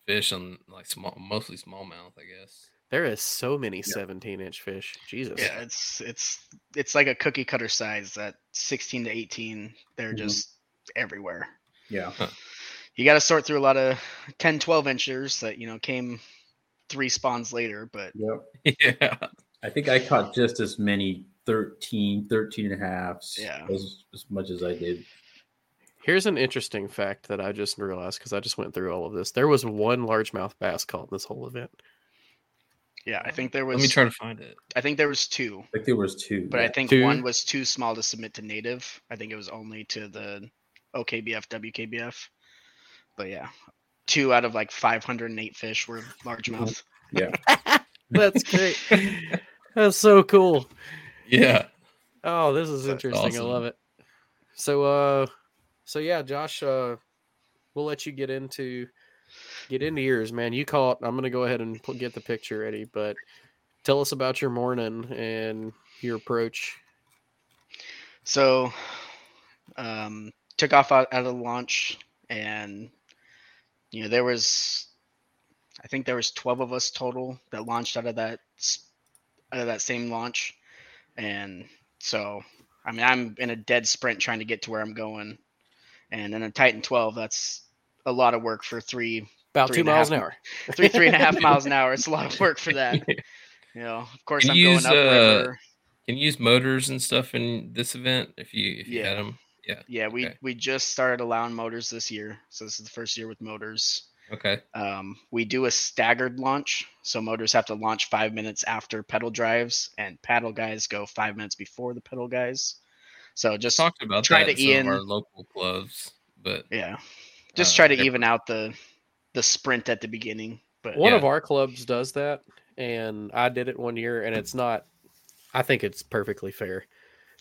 fish on like small, mostly smallmouth, I guess. there is so many 17 inch fish. Jesus. yeah, it's it's it's like a cookie cutter size. That 16 to 18, they're Mhm. just everywhere. Yeah, You got to sort through a lot of 10, 12 inchers that you know came three spawns later. But yep. yeah. I think I caught just as many 13, 13 and a halves, Yeah. as, as much as I did. Here's an interesting fact that I just realized because I just went through all of this. There was one largemouth bass caught in this whole event. yeah, I think there was. Let me try to find it. I think there was two. Like there was two, but I think Two? one was too small to submit to native. I think it was only to the OKBF, WKBF. But yeah, two out of like 508 fish were largemouth. yeah, That's great. That's so cool. Yeah. Oh, this is That's interesting. I love it. So uh so yeah, Josh, uh we'll let you get into get into yours, man. You caught I'm gonna go ahead and put, get the picture ready, but tell us about your morning and your approach. So, um, took off out, out of the launch, and you know there was, I think there was twelve of us total that launched out of that out of that same launch, and so I mean I'm in a dead sprint trying to get to where I'm going, and in a Titan 12, that's a lot of work for three About Three two and a miles an hour. three three and a half miles an hour. It's a lot of work for that. You know, of course Can I'm you going use, up uh. Can you use motors and stuff in this event if you if you Yeah. had them? Yeah. Yeah, we okay. we just started allowing motors this year, so this is the first year with motors. Okay. Um, we do a staggered launch, so motors have to launch five minutes after pedal drives, and paddle guys go five minutes before the pedal guys. So just Just talked about try that to in some of our local clubs, but yeah, just uh, try to different. even out the the sprint at the beginning. But One Yeah. of our clubs does that, and I did it one year, and it's not. I think it's perfectly fair.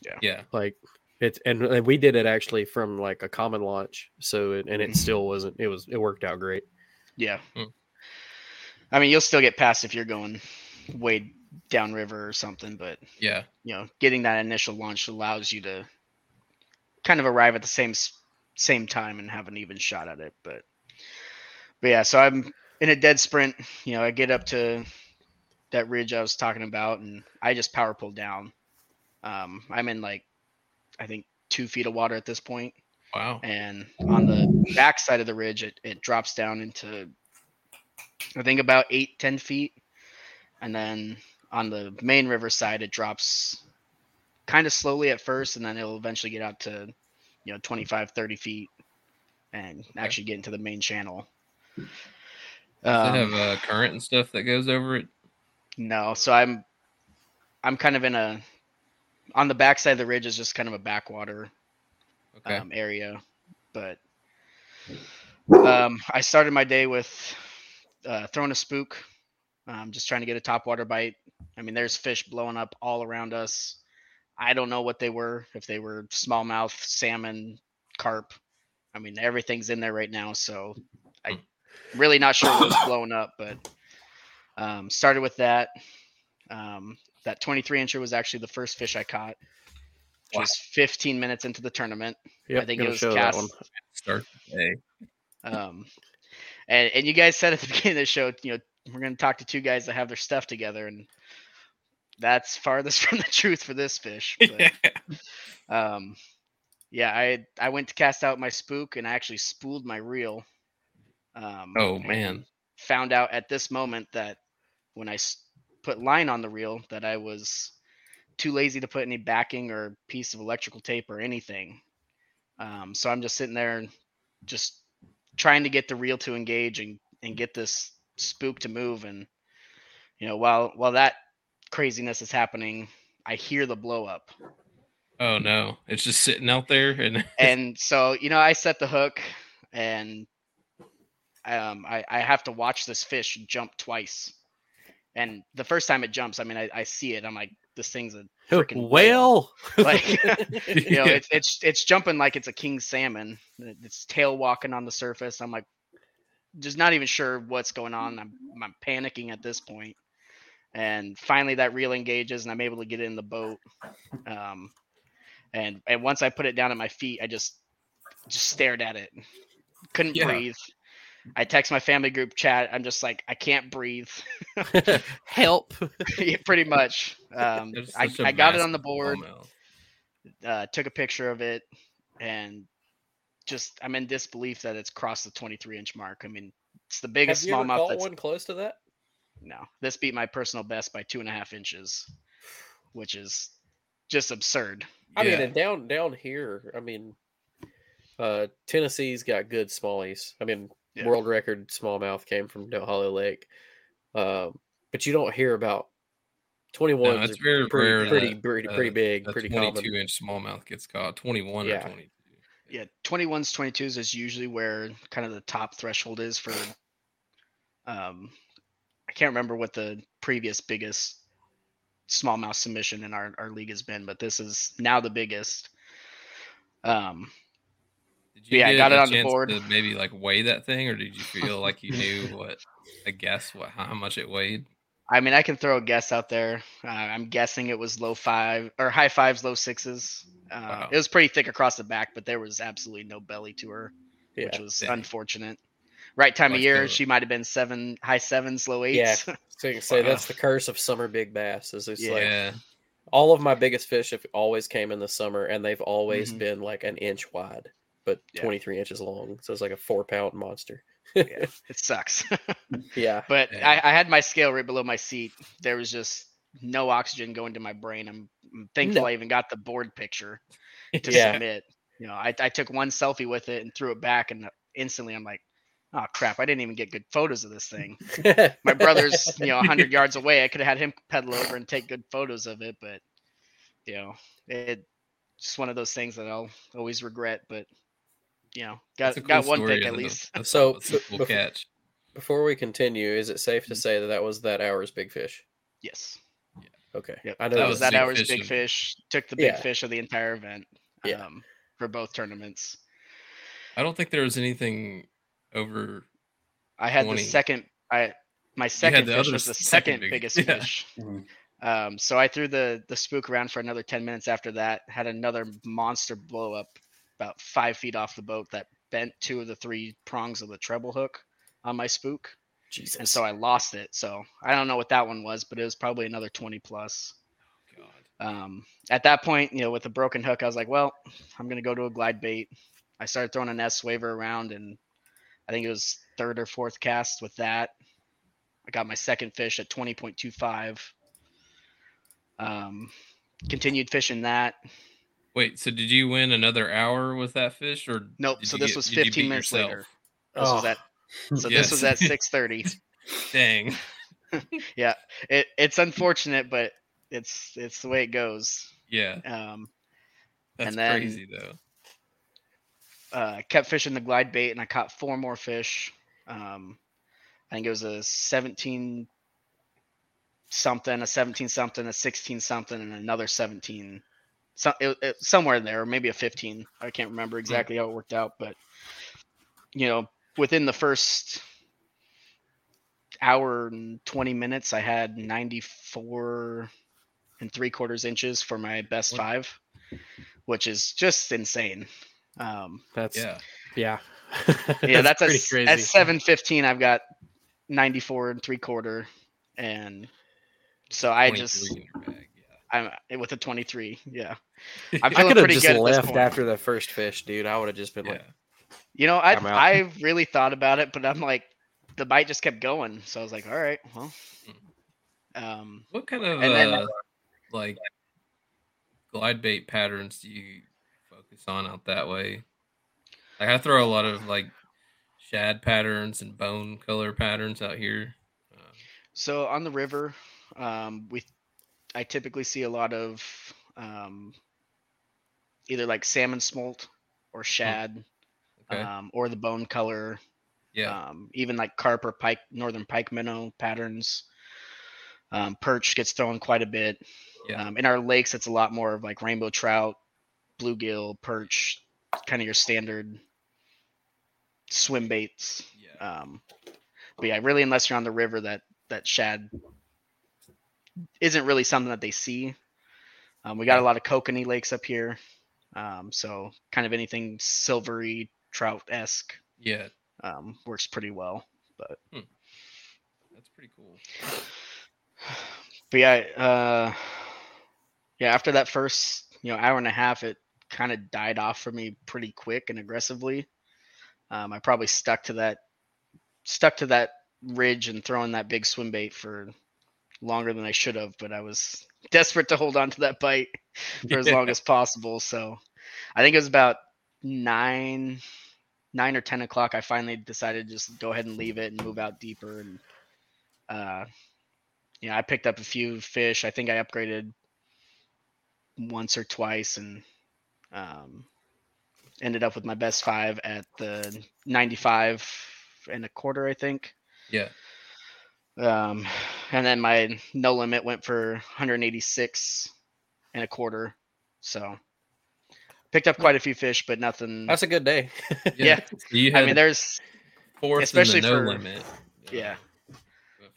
Yeah. Yeah. Like it's and, and we did it actually from like a common launch, so it, and it Mhm. still wasn't. It was it worked out great. yeah, Hmm. I mean you'll still get past if you're going way downriver or something, but Yeah. you know, getting that initial launch allows you to kind of arrive at the same same time and have an even shot at it. But but yeah, so I'm in a dead sprint. You know, I get up to that ridge I was talking about, and I just power pull down. Um, I'm in like I think two feet of water at this point, Wow. and on the back side of the ridge, it, it drops down into I think about eight ten feet, and then on the main river side, it drops kind of slowly at first, and then it'll eventually get out to you know 25 30 feet and actually get into the main channel. Does Um, it have a current and stuff that goes over it? No, so I'm I'm kind of in a on the backside of the ridge is just kind of a backwater Okay. um, area, but um, I started my day with uh, throwing a spook, um, just trying to get a topwater bite. I mean, there's fish blowing up all around us. I don't know what they were, if they were smallmouth, salmon, carp. I mean, everything's in there right now, so I really not sure what's blowing up, but um, started with that. Um, that 23 incher was actually the first fish I caught, which Wow. was 15 minutes into the tournament. Yep, I think it was show cast. that one. Start the day. Um, and and you guys said at the beginning of the show, you know, we're going to talk to two guys that have their stuff together, and that's farthest from the truth for this fish. But, um, yeah, I I went to cast out my spook, and I actually spooled my reel. Um, Oh, man. Found out at this moment that when I s- put line on the reel, that I was too lazy to put any backing or piece of electrical tape or anything. Um, so I'm just sitting there, just trying to get the reel to engage and and get this spook to move. And you know, while while that craziness is happening, I hear the blow up. Oh no, it's just sitting out there, and and so you know i set the hook and um, I, I have to watch this fish jump twice and the first time it jumps i mean i, I see it i'm like this thing's a freaking whale. Whale. like you know it's, it's it's jumping like it's a king salmon. It's tail walking on the surface. I'm like just not even sure what's going on. I'm, I'm panicking at this point. And finally that reel engages and i'm able to get it in the boat. Um, and and once i put it down at my feet i just just stared at it. Couldn't Yeah. breathe i text my family group chat. I'm just like i can't breathe. Help. yeah, pretty much. Um, It's I, such a I got it on the board uh, took a picture of it and just i'm in disbelief that it's crossed the 23 inch mark. I mean it's the Have biggest you ever smallmouth caught one close to that? no. This beat my personal best by two and a half inches which is just absurd. I mean, and down down here, I mean, uh, Tennessee's got good smallies. I mean, Yeah. world record smallmouth came from Dale Hollow Lake, um, but you don't hear about 21 No, ones. it's very pretty, rare pretty, that, pretty, uh, pretty big, A pretty twenty-two common. inch smallmouth gets caught. Twenty-one Yeah. or twenty-two. yeah 21s 22s is usually where kind of the top threshold is for um i can't remember what the previous biggest smallmouth submission in our, our league has been, but this is now the biggest. Um, Did you Yeah, I get got it on the board. To maybe like weigh that thing, or did you feel like you knew what? I guess what how much it weighed. I mean, I can throw a guess out there. Uh, I'm guessing it was low five or high fives, low sixes. Uh, Wow. It was pretty thick across the back, but there was absolutely no belly to her, Yeah. which was dang. unfortunate. Right time of year, the- she might have been seven, high sevens, low Yeah. So you can say that's the curse of summer big bass. Is it's like all of my biggest fish have always came in the summer, and they've always Mhm. been like an inch wide, but Yeah. 23 inches long. So it's like a four pound monster. yeah, it sucks. Yeah. but Yeah. I, I had my scale right below my seat. There was just no oxygen going to my brain. I'm, I'm thankful No. I even got the board picture to Yeah. submit. You know, I, I took one selfie with it and threw it back, and instantly I'm like, oh crap, I didn't even get good photos of this thing. My brother's, you know, 100 yards away. I could have had him pedal over and take good photos of it, but you know, it just one of those things that I'll always regret. But you know, got That's a got one story pick at least. of So, some- of b- we'll catch. Before we continue, is it safe to say that that was that hour's big fish? Yes. Okay. Yep. I know that That was was that hour's fish big fish. Took the big Yeah. fish of the entire event. Yeah. Um, for both tournaments. I don't think there was anything over. I had 20. the second. I my second fish was the second, second big- biggest yeah. fish. Mhm. Um, so I threw the the spook around for another ten minutes after that. Had another monster blow up about five feet off the boat that bent two of the three prongs of the treble hook on my spook, Jesus. and so I lost it. So I don't know what that one was, but it was probably another twenty plus. God. Um, at that point, you know, with the broken hook, I was like, well, I'm gonna go to a glide bait. I started throwing an S waver around, and I think it was third or fourth cast with that. I got my second fish at 20.25. Um, continued fishing that. Wait, so did you win another hour with that fish, or Nope, so this get- was 15 minutes yourself? later. This was Oh, at so this was at 6:30. Dang, yeah, it, it's unfortunate, but it's it's the way it goes. yeah, Um, that's And then- crazy though. uh, kept fishing the glide bait and I caught four more fish. Um, I think it was a 17 something, a 17 something, a 16 something, and another 17. So, it, it, somewhere in there, or maybe a 15. I can't remember exactly how it worked out, but you know, within the first hour and 20 minutes, I had 94 and three quarters inches for my best What? five, which is just insane. Um, that's Yeah, yeah. yeah, that's, pretty a, crazy. at seven fifteen. I've got ninety four and three quarter, and so I just I'm with a twenty three. Yeah, I I'm feeling could have just good at this left after the first fish, dude. I would have just been Yeah. like, You know, I I'm. I really thought about it, but I'm like, the bite just kept going, so I was like, all right, well, um, What kind of And then- uh, like glide bait patterns do you focus on out that way? Like I throw a lot of like shad patterns and bone color patterns out here. Uh, So on the river, um, we I typically see a lot of um, either like salmon smolt or shad, okay. um, or the bone color. yeah. Um, even like carp or pike, northern pike minnow patterns. Um, perch gets thrown quite a bit. Yeah. Um, in our lakes, it's a lot more of like rainbow trout, bluegill, perch, kind of your standard swim baits. yeah. Um, but yeah, really, unless you're on the river, that that shad isn't really something that they see. Um, we got a lot of kokanee lakes up here, um, so kind of anything silvery trout esque yeah. um, works pretty well. But that's pretty cool. But yeah, uh, yeah. After that first, you know, hour and a half, it kind of died off for me pretty quick and aggressively. Um, I probably stuck to that, stuck to that ridge and throwing that big swim bait for longer than I should have. But I was desperate to hold on to that bite for as long as possible. So I think it was about nine, nine or ten o'clock. I finally decided to just go ahead and leave it and move out deeper. And uh, you know, I picked up a few fish. I think I upgraded once or twice, and um, ended up with my best five at the 95 and a quarter, I think. Yeah. Um, and then my no limit went for 186 and a quarter. So picked up quite a few fish, but nothing. That's a good day. Yeah. So you I mean, there's fourth especially in the no for- limit. yeah, you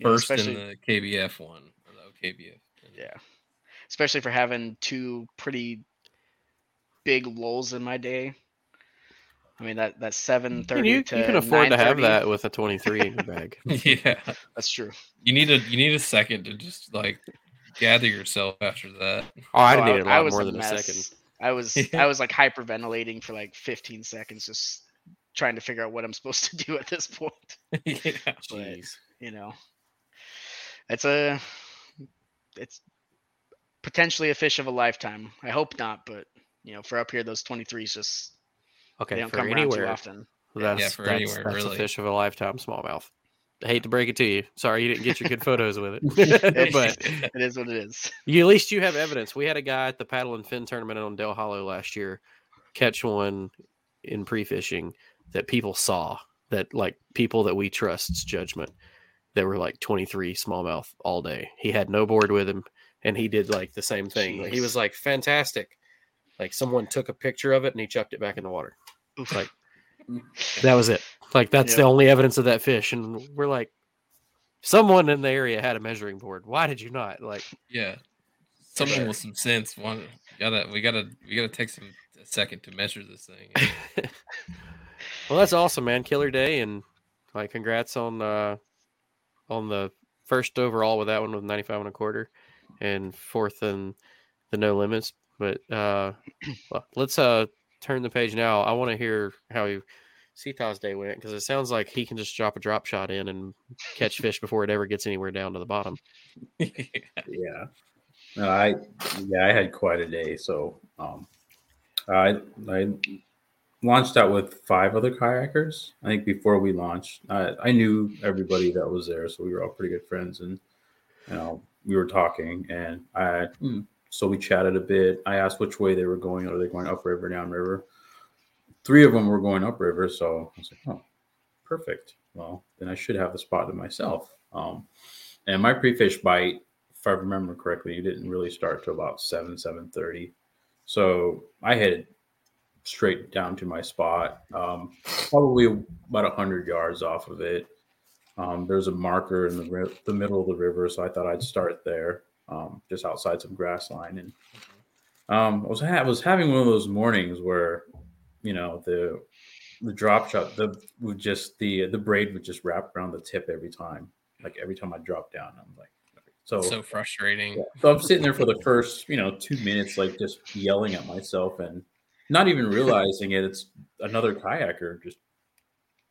know, First especially- in the KBF one, or the OKBF. yeah, especially for having two pretty big lulls in my day. I mean that that's seven thirty you, you can afford to have that with a 23 bag. yeah. That's true. You need a you need a second to just like gather yourself after that. Oh, I didn't Oh, need it a I lot was more a than a second. I was Yeah. I was like hyperventilating for like 15 seconds, just trying to figure out what I'm supposed to do at this point. yeah. Jeez. You know, it's a it's potentially a fish of a lifetime. I hope not, but you know, for up here, those 23s just Okay, they don't for come around too anywhere, often. that's, Yeah, for that's, anywhere, that's really. a fish of a lifetime smallmouth. I hate to break it to you. Sorry you didn't get your good photos with it. but it is what it is. you, at least you have evidence. We had a guy at the paddle and fin tournament on Dale Hollow last year catch one in pre-fishing that people saw that like people that we trust's judgment that were like 23 smallmouth all day. He had no board with him and he did like the same thing. Like, he was like fantastic. Like someone took a picture of it and he chucked it back in the water. Like that was it. Like that's the only evidence of that fish and we're like someone in the area had a measuring board. Why did you not? Like Yeah. Someone sure. with some sense. One gotta we gotta we gotta take some a second to measure this thing. Well, that's awesome, man. Killer day, and like, congrats on uh on the first overall with that one with ninety five and a quarter, and fourth in the no limits. But uh, well, let's uh turn the page now. I want to hear how you Citha's day went because it sounds like he can just drop a drop shot in and catch fish before it ever gets anywhere down to the bottom. Yeah. No, I yeah, I had quite a day. So um I I launched out with five other kayakers. I think before we launched, I, I knew everybody that was there, so we were all pretty good friends and you know, we were talking and I hmm, so we chatted a bit. I asked which way they were going. Are they going upriver, downriver? Three of them were going upriver, so I was like, oh, perfect. Well, then I should have the spot to myself. Um, and my pre-fish bite, if I remember correctly, you didn't really start to about seven, seven thirty. So I headed straight down to my spot, um, probably about hundred yards off of it. Um, there's a marker in the the middle of the river, so I thought I'd start there, um, just outside some grass line. And um, I was ha- was having one of those mornings where, you know, the the drop shot, the would just the the braid would just wrap around the tip every time. Like every time I drop down, I'm like, so so frustrating. yeah. So I'm sitting there for the first, you know, two minutes, like just yelling at myself and not even realizing it. It's another kayaker just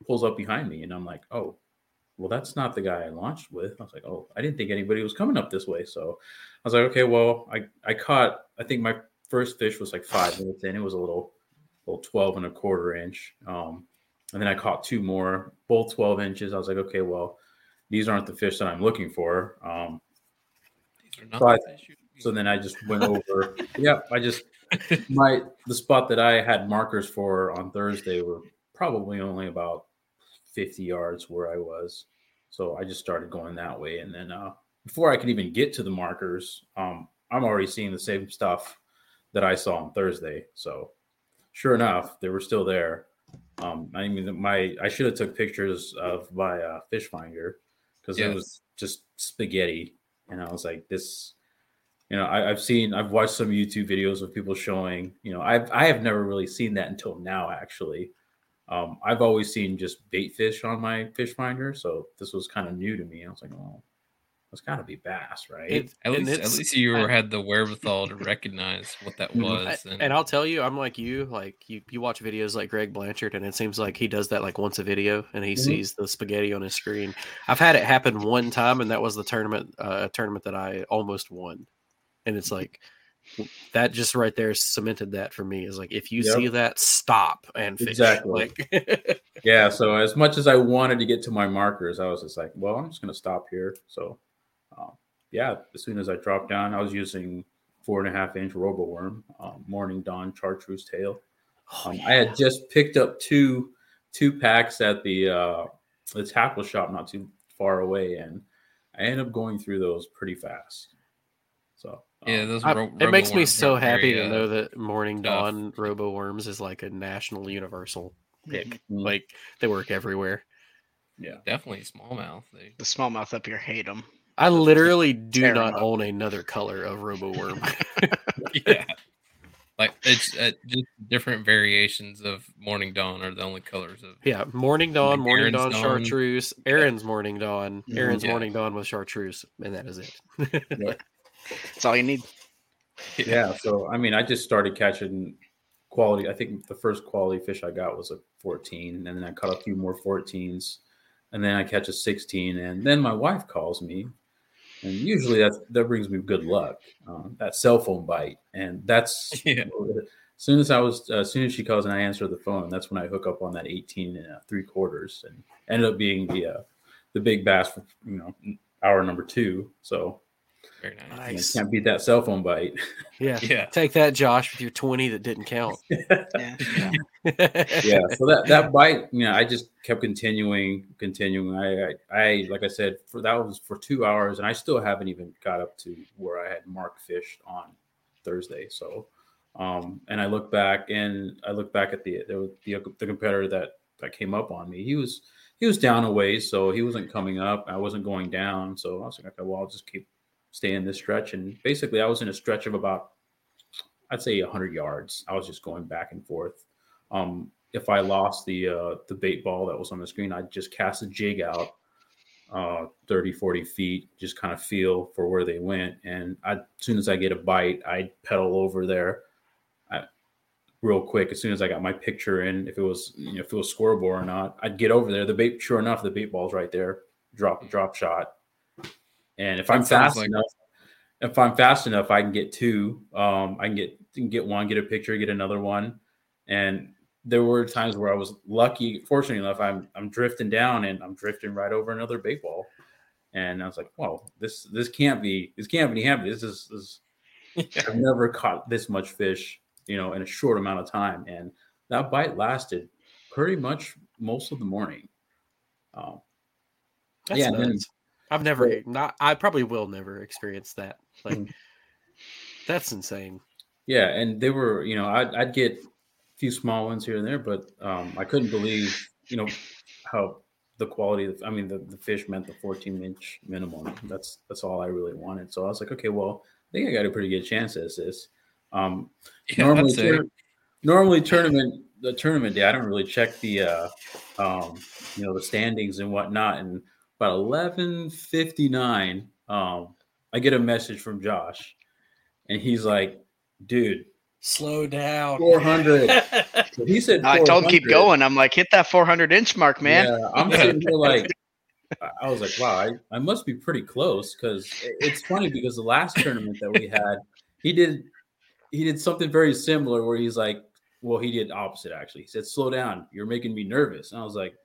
pulls up behind me, and I'm like, oh, well, that's not the guy I launched with. I was like, oh, I didn't think anybody was coming up this way. So I was like, okay, well, I I caught. I think my first fish was like five minutes in. It was a little, little 12 and a quarter inch. Um, and then I caught two more, both 12 inches. I was like, okay, well, these aren't the fish that I'm looking for. Um, These are not So I- so then I just went over. yeah, I just my the spot that I had markers for on Thursday were probably only about 50 yards where I was. So I just started going that way. And then uh, before I could even get to the markers, um, I'm already seeing the same stuff that I saw on Thursday. So sure enough, they were still there. Um, I mean, my I should have took pictures of my uh, fish finder because Yeah. it was just spaghetti, and I was like, this. You know, I, I've seen, I've watched some YouTube videos of people showing. You know, I've I have never really seen that until now. Actually, um, I've always seen just bait fish on my fish finder, so this was kind of new to me. I was like, oh, it's got to be bass, right? It- At least, at least you I- had the wherewithal to recognize what that Mhm. I- was. and I'll tell you, I'm like you. Like you, you watch videos like Greg Blanchard, and it seems like he does that like once a video, and he Mhm. sees the spaghetti on his screen. I've had it happen one time, and that was the tournament, uh, a tournament that I almost won. And it's like that just right there cemented that for me. Is like if you Yep. see that, stop and. Exactly. Like, yeah. So as much as I wanted to get to my markers, I was just like, well, I'm just gonna stop here. So, um, yeah. As soon as I dropped down, I was using four and a half inch robo worm, um, morning dawn chartreuse tail. oh, Um, yeah. I had just picked up two two packs at the uh, the tackle shop not too far away, and I ended up going through those pretty fast. So Yeah, um, those I- ro- it makes me so are happy very, to uh, know that Morning tough. Dawn Robo Worms is like a national universal pick. Mhm. Like they work everywhere. yeah. definitely smallmouth. They, The smallmouth up here hate them. I literally do not own another color of Robo Worm. yeah, like it's uh, just different variations of morning dawn are the only colors of. yeah, Morning Dawn, Like Morning Dawn, Dawn. Chartreuse, Aaron's Morning Dawn, Mhm. Aaron's Yeah. Morning Dawn with Chartreuse, and that is it. That's all you need. yeah so i mean i just started catching quality i think the first quality fish i got was a 14 and then i caught a few more 14s and then i catch a 16 and then my wife calls me and usually that that brings me good luck um, that cell phone bite and that's Yeah. as soon as i was uh, as soon as she calls and i answer the phone that's when i hook up on that 18 and uh, three quarters and ended up being the uh, the big bass for you know hour number two so Very nice. Nice. can't beat that cell phone bite Yeah. Yeah, Take that, Josh, with your 20 that didn't count. Yeah. yeah so that that bite you know i just kept continuing continuing I, I i like i said for that was for two hours and i still haven't even got up to where i had mark fished on thursday so um and i look back and i look back at the the, the, the competitor that that came up on me he was he was down a ways so he wasn't coming up i wasn't going down so i was like okay well i'll just keep staying this stretch and basically i was in a stretch of about i'd say 100 yards i was just going back and forth um, if I lost the uh, the bait ball that was on the screen, I'd just cast a jig out uh, 30, 40 feet, just kind of feel for where they went. And I, as soon as I get a bite, I'd pedal over there I, real quick. As soon as I got my picture in, if it was you know, if it was scoreable or not, I'd get over there. The bait, sure enough, the bait ball's right there. Drop drop shot. And if I'm fast like- enough, if I'm fast enough, I can get two. Um, I can get get one, get a picture, get another one. And there were times where I was lucky, fortunately enough, I'm I'm drifting down and I'm drifting right over another bait ball. And I was like, "Whoa, this this can't be this can't be happening. This is this I've never caught this much fish, you know, in a short amount of time." And that bite lasted pretty much most of the morning. Um, That's Yeah, nuts. I've never, not, I probably will never experience that. Like, Mhm. that's insane. Yeah, and they were, you know, I'd, I'd get a few small ones here and there, but um, I couldn't believe, you know, how the quality of, I mean, the, the fish meant the 14 inch minimum. That's that's all I really wanted. So I was like, okay, well, I think I got a pretty good chance at this. Um, yeah, normally, say. normally tournament the tournament day, I don't really check the, uh, um, you know, the standings and whatnot. And about 11:59, um, I get a message from Josh, and he's like, "Dude, Slow down. 400." So he said, I told him keep going. I'm like, hit that 400 inch mark, man. Yeah, I'm sitting here like, I- I was like, wow, I, I must be pretty close because it's funny because the last tournament that we had, he did he did something very similar where he's like, well, he did opposite actually. He said, slow down, you're making me nervous. And I was like,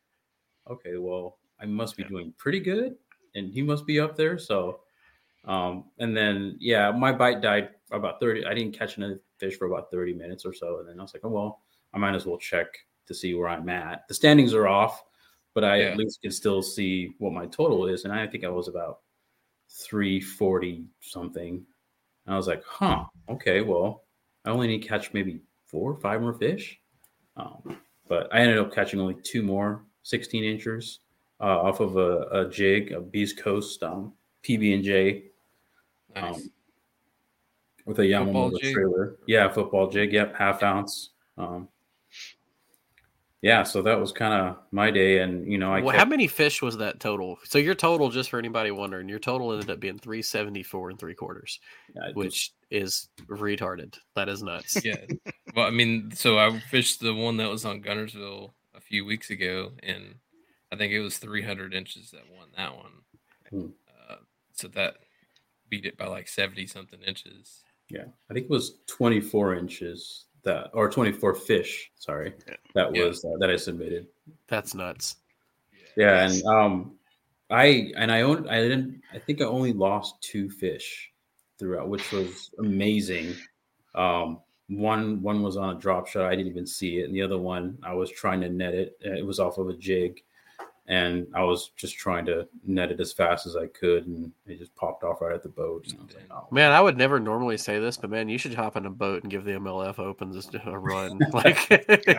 okay, well, I must be doing pretty good, and he must be up there. So, um, and then yeah, my bite died about 30. I didn't catch another fish for about 30 minutes or so, and then I was like, oh well, I might as well check to see where I'm at. The standings are off, but I Yeah. at least can still see what my total is. And I think I was about 340 something. And I was like, huh, okay, well, I only need to catch maybe four or five more fish. Um, but I ended up catching only two more 16 inchers uh, off of a, a jig, a Beast Coast um, PB and J Nice. um, with a Yamamoto trailer. Yeah, football jig. Yep, half ounce. Um, yeah, so that was kind of my day, and you know, I well, kept- how many fish was that total? So your total, just for anybody wondering, your total ended up being 374 and three quarters, I just- which is retarded. That is nuts. yeah. Well, I mean, so I fished the one that was on Guntersville a few weeks ago, and I think it was 300 inches that won that one. Hmm. Uh, so that beat it by like 70 something inches. yeah, I think it was 24 inches that, or 24 fish. Sorry, Yeah. that Yeah. was uh, that I submitted. That's nuts. Yeah, and um, I and I own I didn't I think I only lost two fish throughout, which was amazing. Um, one one was on a drop shot, I didn't even see it, and the other one I was trying to net it. It was off of a jig, and I was just trying to net it as fast as I could, and it just popped off right at the boat. And I was like, oh. Man, I would never normally say this, but man, you should hop in a boat and give the MLF Opens a a run. like,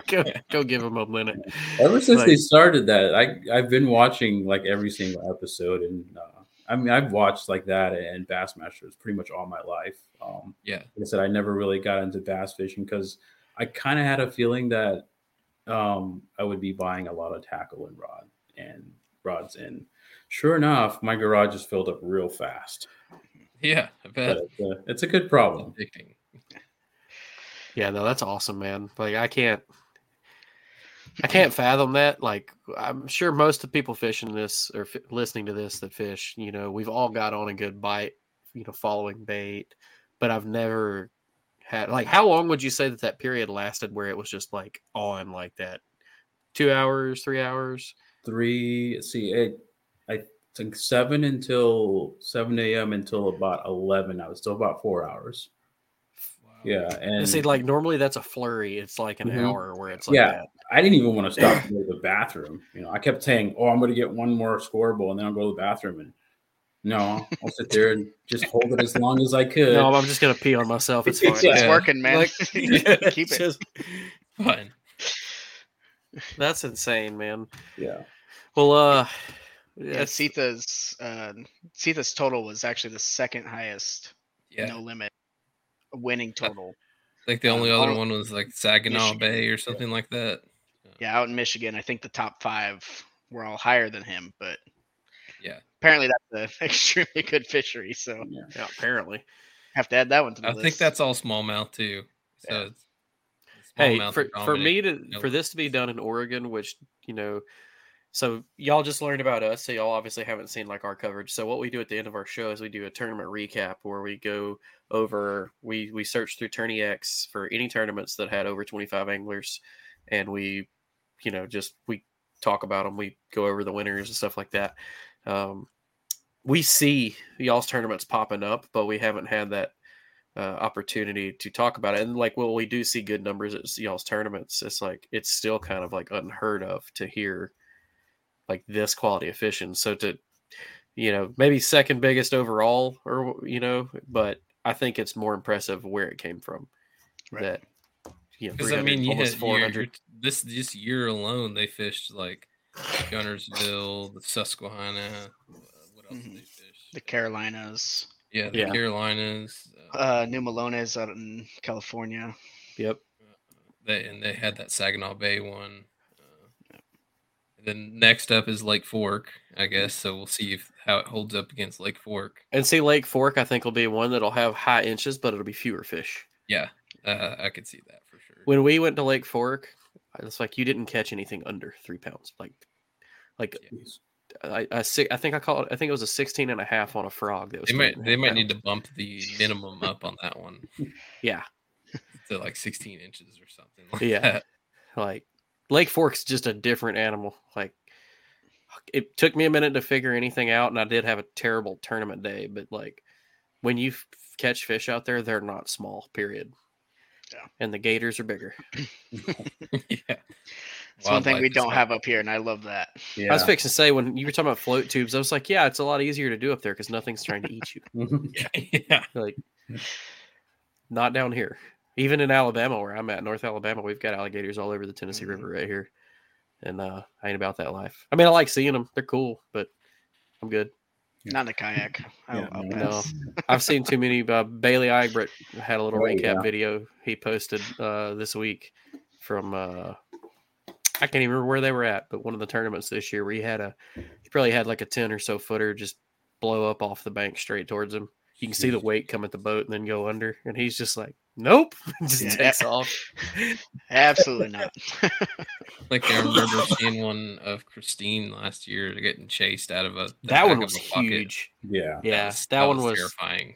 go, go give them a minute. Ever since Like- they started that, I I've been watching like every single episode, and uh, I mean I've watched like that and Bassmasters pretty much all my life. Um, Yeah. like I said, I never really got into bass fishing because I kind of had a feeling that um, I would be buying a lot of tackle and rod and rods, in. sure enough, my garage is filled up real fast. Yeah, I bet. It's a, it's a good problem. Yeah, no, that's awesome, man. Like, I can't, I can't fathom that. Like, I'm sure most of the people fishing this or f- listening to this that fish, you know, we've all got on a good bite, you know, following bait, but I've never had like, how long would you say that that period lasted where it was just like on like that? Two hours, three hours? Three, let's see, it, I think seven until seven a.m. until about eleven. I was still about four hours. Wow. Yeah, And and see, like normally that's a flurry. It's like an Mhm. hour where it's like Yeah. that. I didn't even want to stop to go to the bathroom. You know, I kept saying, "Oh, I'm going to get one more scorable, and then I'll go to the bathroom." And no, I'll sit there and just hold it as long as I could. No, I'm just gonna pee on myself. It's fine. It's Yeah. working, man. Like- Keep it. just- Fun. That's insane, man. yeah, Well, uh, Yeah, that's- Citha's uh, Citha's total was actually the second highest Yeah. no limit winning total. Like the Um, only other one was like Saginaw Michigan. Bay or something like that. Yeah, out in Michigan, I think the top five were all higher than him, but Yeah. apparently that's an extremely good fishery. So yeah. yeah, apparently. have to add that one to the list. I list. think that's all smallmouth too. So Yeah. it's- Hey, for, for me to for this to be done in Oregon, which you know, so y'all just learned about us, so y'all obviously haven't seen like our coverage. So what we do at the end of our show is we do a tournament recap where we go over we we search through Tourney X for any tournaments that had over twenty five anglers, and we, you know, just we talk about them. We go over the winners and stuff like that. Um, we see y'all's tournaments popping up, but we haven't had that uh, opportunity to talk about it. And like, well, we do see good numbers at y'all's tournaments. It's like it's still kind of like unheard of to hear like this quality of fishing. So to you know maybe second biggest overall, or you know, but I think it's more impressive where it came from. Right. That you know, Because I mean, you almost hit four you're- hundred. you're- this this year alone, they fished like Guntersville, the Susquehanna. uh, What else did Mhm. they fish? the Carolinas, Yeah, the Yeah. Carolinas. Uh, uh, New Melones out in California. Yep. they and they had that Saginaw Bay one. Uh, and then next up is Lake Fork, I guess. So we'll see if how it holds up against Lake Fork. And see, Lake Fork, I think will be one that'll have high inches, but it'll be fewer fish. Yeah, uh, I could see that for sure. when we went to Lake Fork, it's like you didn't catch anything under three pounds. Like, like I, I, I think I called I think it was a 16 and a half on a frog. That was they might they might need to bump the minimum up on that one Yeah. to like 16 inches or something. Like Yeah. that. Like Lake Fork's just a different animal. Like it took me a minute to figure anything out. And I did have a terrible tournament day, but like when you f- catch fish out there, they're not small period. Yeah. And the gators are bigger. yeah. It's one thing we don't fun. have up here, and I love that. yeah. I was fixing to say when you were talking about float tubes, I was like, yeah, it's a lot easier to do up there because nothing's trying to eat you. Yeah, yeah. Like, not down here. Even in Alabama, where I'm at, North Alabama, we've got alligators all over the Tennessee Mhm. River right here, and uh, I ain't about that life. I mean, I like seeing them; they're cool, but I'm good. Not in a kayak. I'll, yeah, I'll no, I've seen too many. Uh, Bailey Egbert had a little Oh, recap yeah. video he posted uh, this week from. Uh, I can't even remember where they were at, but one of the tournaments this year where he had a, he probably had like a ten or so footer just blow up off the bank straight towards him. You can see the weight come at the boat and then go under, and he's just like, "Nope," just Yeah. takes off. Absolutely not. Like I remember seeing one of Christine last year getting chased out of a That one was a huge. yeah. Yeah, was- that, one was terrifying.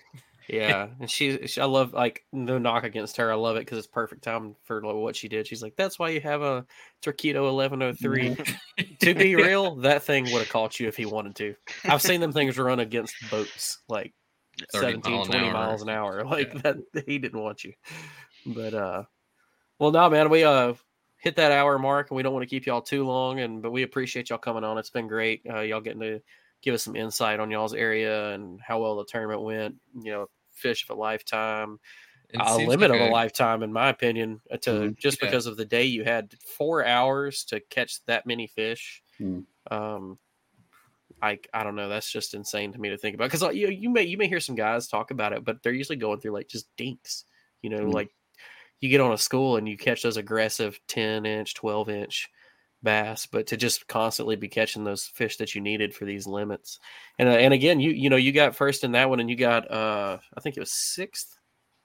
Yeah, and she, she, I love like no knock against her. I love it because it's perfect time for like, what she did. She's like, that's why you have a Torqeedo eleven oh three. To be real, that thing would have caught you if he wanted to. I've seen them things run against boats like 30 17, mile 20 hour. miles an hour. Like Yeah. that, he didn't want you. But uh, well, no, man, we uh, hit that hour mark, and we don't want to keep y'all too long. And but we appreciate y'all coming on. It's been great. Uh, y'all getting to give us some insight on y'all's area and how well the tournament went. You know, fish of a lifetime, It a limit like of a lifetime, in my opinion. uh, To Mhm. just Yeah. because of the day you had four hours to catch that many fish. Mm. Um, I I don't know. That's just insane to me to think about because you you may you may hear some guys talk about it, but they're usually going through like just dinks. You know, Mm. like you get on a school and you catch those aggressive ten inch, twelve inch bass, but to just constantly be catching those fish that you needed for these limits, and uh, and again, you you know you got first in that one, and you got uh I think it was sixth,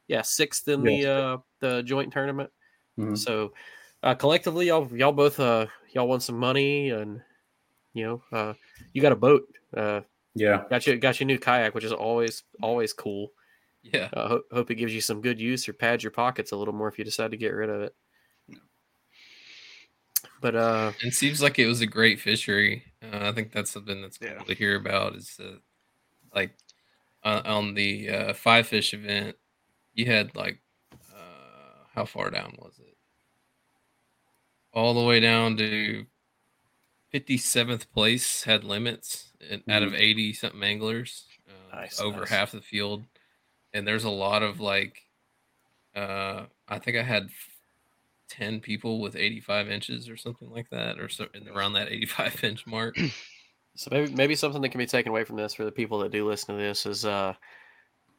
yeah sixth in Yes. the uh the joint tournament. Mhm. So uh, collectively, y'all y'all both uh y'all won some money and you know uh you got a boat uh Yeah. got you got your new kayak which is always always cool Yeah. uh, ho- hope it gives you some good use or pads your pockets a little more if you decide to get rid of it but uh It seems like it was a great fishery. Uh, I think that's something that's cool Yeah. to hear about. Is that like uh, on the uh, five fish event, you had like uh, how far down was it? All the way down to fifty seventh place had limits and out of eighty something anglers, uh, Nice, over nice. half the field, and there's a lot of like, uh, I think I had 10 people with 85 inches or something like that or so in around that 85 inch mark. So maybe maybe something that can be taken away from this for the people that do listen to this is uh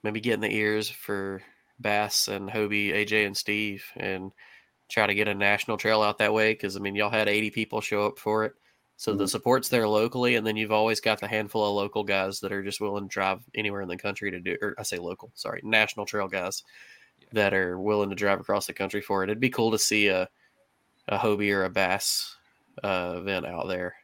maybe get in the ears for bass and hobie aj and steve and try to get a national trail out that way because i mean y'all had 80 people show up for it. So the Mhm. support's there locally and then you've always got the handful of local guys that are just willing to drive anywhere in the country to do or i say local sorry national trail guys that are willing to drive across the country for it it'd be cool to see a a hobie or a bass uh, event out there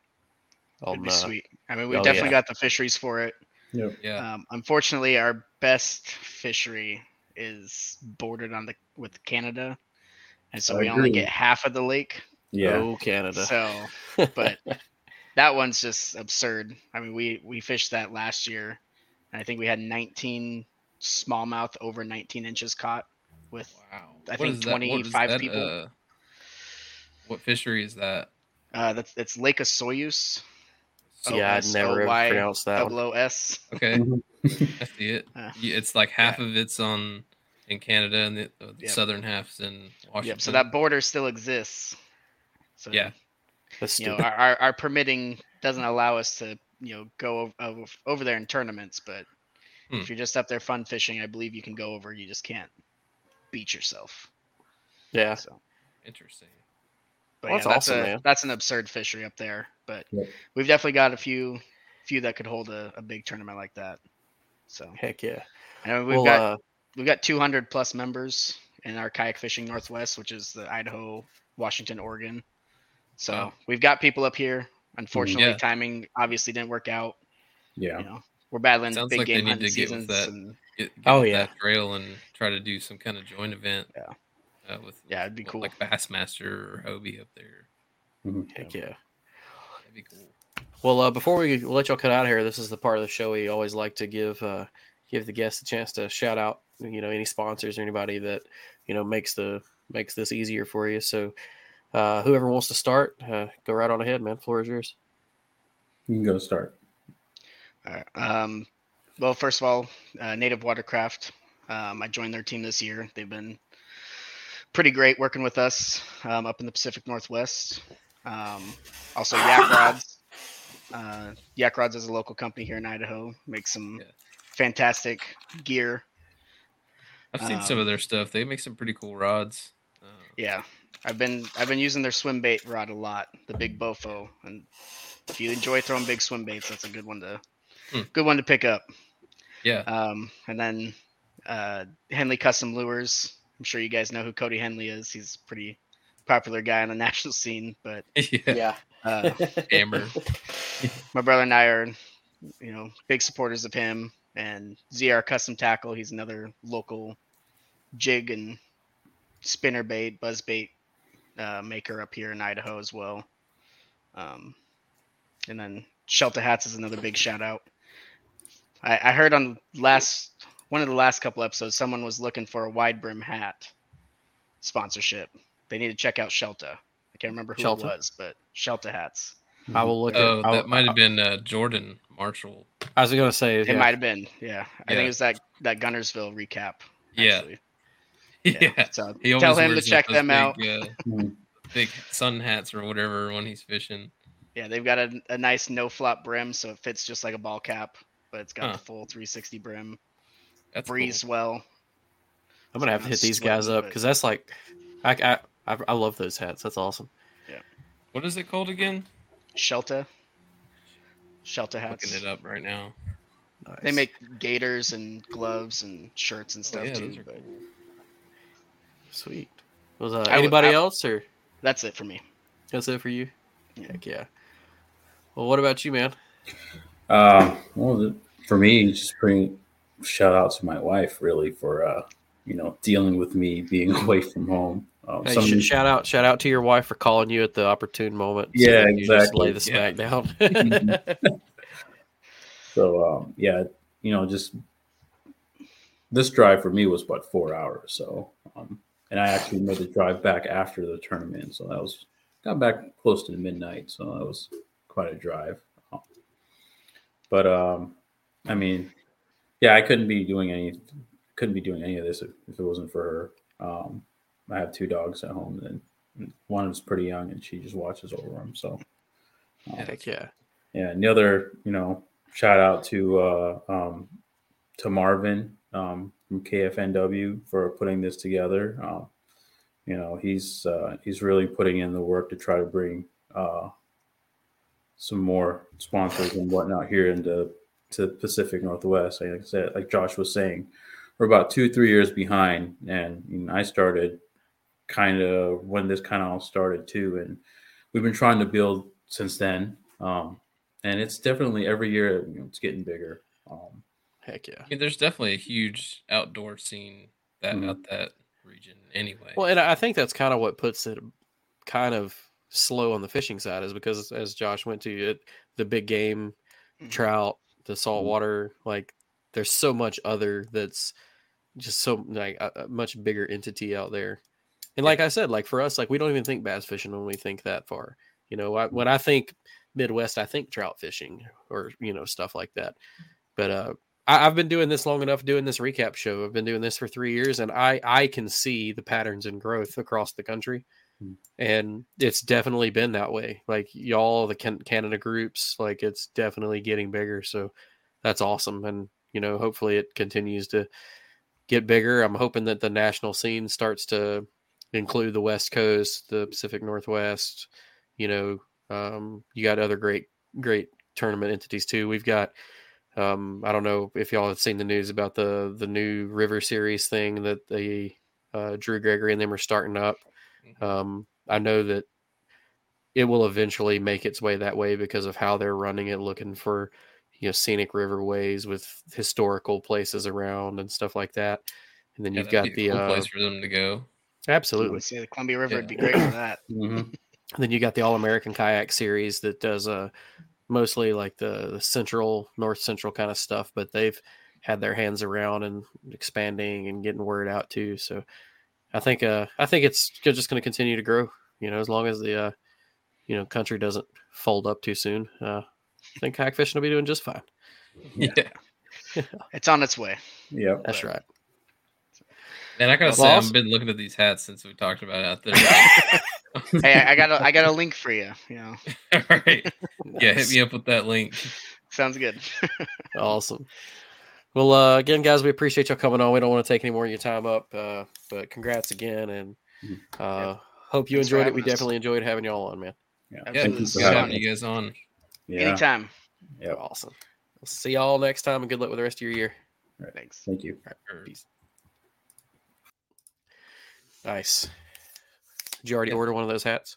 It'd be uh, sweet. I mean, we've oh, definitely yeah. got the fisheries for it. Yep. yeah Um, unfortunately, our best fishery is bordered on the with Canada, and so I we only get half of the lake. Yeah. oh canada So, but that one's just absurd. I mean, we we fished that last year, and I think we had 19 smallmouth over 19 inches caught with wow I What think is that- what is 25 people. uh, what fishery is that uh, that's it's Lake Osoyoos, So- yeah i'd never have pronounced that one. double O S. okay Mhm. I see it. Uh, it's like half of it's on in Canada and the, uh, Yep. southern half's in Washington. Yep. So that border still exists. So Yeah. That's you know, stupid. our, our, our permitting doesn't allow us to, you know, go over, over, over there in tournaments. But Hmm. if you're just up there fun fishing, I believe you can go over. You just can't beat yourself. yeah So, interesting. but Well, yeah, that's that's awesome, a man. that's an absurd fishery up there. But Yep. we've definitely got a few few that could hold a, a big tournament like that. So heck yeah and we've well got uh we've got 200 plus members in our kayak fishing northwest which is the idaho washington oregon so Wow. we've got people up here unfortunately Yeah. timing obviously didn't work out Yeah. you know we're battling Sounds big like game hunting to get with seasons that. and Get, get Oh, yeah. that trail and try to do some kind of joint event. Yeah. Uh, with Yeah, it'd be with, cool. Like Bassmaster or Hobie up there. heck yeah That'd be cool. Well, uh, before we let y'all cut out of here, this is the part of the show we always like to give uh, give the guests a chance to shout out, you know, any sponsors or anybody that you know makes the makes this easier for you. So, uh, whoever wants to start, uh, go right on ahead, man. Floor is yours. You can go start. All right. Um, well, first of all, uh, Native Watercraft. Um, I joined their team this year. They've been pretty great working with us um, up in the Pacific Northwest. Um, also, Yak Rods. Uh, Yak Rods is a local company here in Idaho. Makes some Yeah. fantastic gear. I've seen some Um, of their stuff. They make some pretty cool rods. Uh, Yeah, I've been I've been using their swim bait rod a lot, the Big Bofo, and if you enjoy throwing big swim baits, that's a good one to Hmm. good one to pick up. Yeah. Um, and then uh, Henley Custom Lures. I'm sure you guys know who Cody Henley is. He's a pretty popular guy on the national scene. But yeah. uh, Hammer. my brother and I are, you know, big supporters of him. And ZR Custom Tackle. He's another local jig and spinner bait, buzz bait uh, maker up here in Idaho as well. Um, and then Shelter Hats is another big shout out. I, I heard on last one of the last couple episodes, someone was looking for a wide brim hat sponsorship. They need to check out Shelter. I can't remember who Shelter? it was, but Shelter hats. I will look. Oh, at, I'll- that might have been uh, Jordan Marshall. I was gonna say It yeah. might have been. Yeah, I think it was that that Guntersville recap. Yeah. actually. Yeah. So He tell him to check those them out. big, Uh, Mhm. big sun hats or whatever when he's fishing. Yeah, they've got a, a nice no flop brim, so it fits just like a ball cap, but it's got Huh. the full 360 brim. That's Breathes cool. well. I'm gonna have to hit these guys up because that's like, I, I I I love those hats. That's awesome. Yeah. What is it called again? Shelter. Shelter hats. Looking hats. it up right now. They make gaiters and gloves and shirts and stuff Oh, yeah, too. those are but cool. sweet. Was uh, I would- anybody I- else or That's it for me. that's it for you? Yeah. Heck yeah. Well, what about you, man? Uh, well, the- for me, just bring shout out to my wife really for uh, you know dealing with me being away from home. Um, Hey, some- shout out, shout out to your wife for calling you at the opportune moment. Yeah, you lay the exactly. smack down. so um, yeah, you know, just this drive for me was what four hours. So, um, and I actually made the drive back after the tournament, so that was got back close to midnight. So that was quite a drive. Um, But um, I mean, yeah, I couldn't be doing any couldn't be doing any of this if, if it wasn't for her. Um, I have two dogs at home, and one is pretty young, and she just watches over them. So, um, Heck yeah. yeah, and the other, you know, shout out to uh, um, to Marvin um, from KFNW for putting this together. Um, you know, he's uh, he's really putting in the work to try to bring uh, some more sponsors and whatnot here into to the Pacific Northwest. Like I said, like Josh was saying, we're about two three years behind, and you know, I started kind of when this kind of all started too, and we've been trying to build since then. Um, and it's definitely every year you know, it's getting bigger. Um, Heck yeah. I mean, there's definitely a huge outdoor scene that Mhm. out that region anyway. Well, and I think that's kind of what puts it kind of slow on the fishing side is because as Josh went to it, the big game, Mhm. trout, the salt water. like there's so much other that's just so like a, a much bigger entity out there. And like I said, like for us, like we don't even think bass fishing when we think that far. You know, I, when I think Midwest, I think trout fishing or you know stuff like that. But uh, I, I've been doing this long enough, doing this recap show. I've been doing this for three years, and I I can see the patterns and growth across the country. And it's definitely been that way. Like y'all, the Canada groups, like it's definitely getting bigger. So that's awesome, and you know, hopefully it continues to get bigger. I'm hoping that the national scene starts to include the West Coast, the Pacific Northwest. You know, um, you got other great, great tournament entities too. We've got, um, I don't know if y'all have seen the news about the the new River Series thing that the uh, Drew Gregory and them are starting up. Um, I know that it will eventually make its way that way because of how they're running it, looking for you know scenic riverways with historical places around and stuff like that. And then Yeah, you've got the cool uh, place for them to go. Absolutely would say the Columbia River would be great for that. mhm. Then you got the All American Kayak Series that does uh mostly like the, the central, north central kind of stuff, but they've had their hands around and expanding and getting word out too. So I think uh I think it's just going to continue to grow. You know, as long as the uh you know country doesn't fold up too soon. Uh, I think kayak fishing will be doing just fine. Yeah. Yeah. It's on its way. Yep. That's right. And I gotta Well, say, also- I've been looking at these hats since we talked about it out there. hey, I I got a I got a link for you. You know, All right. Yeah, hit me up with that link. sounds good. Awesome. Well, uh, again, guys, we appreciate y'all coming on. We don't want to take any more of your time up, uh, but congrats again, and Mhm. uh, hope you Thanks enjoyed it. We us. definitely enjoyed having y'all on, man. Yeah. Absolutely. Thank you for Good having having having you guys on. Yeah. Anytime. Yeah, Awesome. We'll see y'all next time, and good luck with the rest of your year. Thanks. Thank you. All right, peace. Nice. Did you already Yeah. order one of those hats?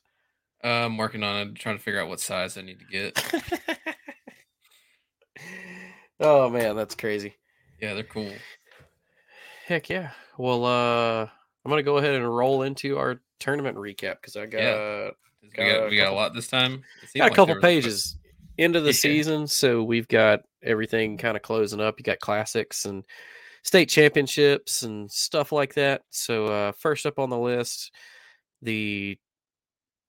Uh, I'm working on it, trying to figure out what size I need to get. oh man, that's crazy. Yeah, they're cool. Heck yeah. Well, uh, I'm gonna go ahead and roll into our tournament recap because I got Yeah. We Got got a we got a lot this time. Got a like couple there was- pages into the Yeah. season, so we've got everything kind of closing up. You got classics and state championships and stuff like that. So uh, first up on the list, the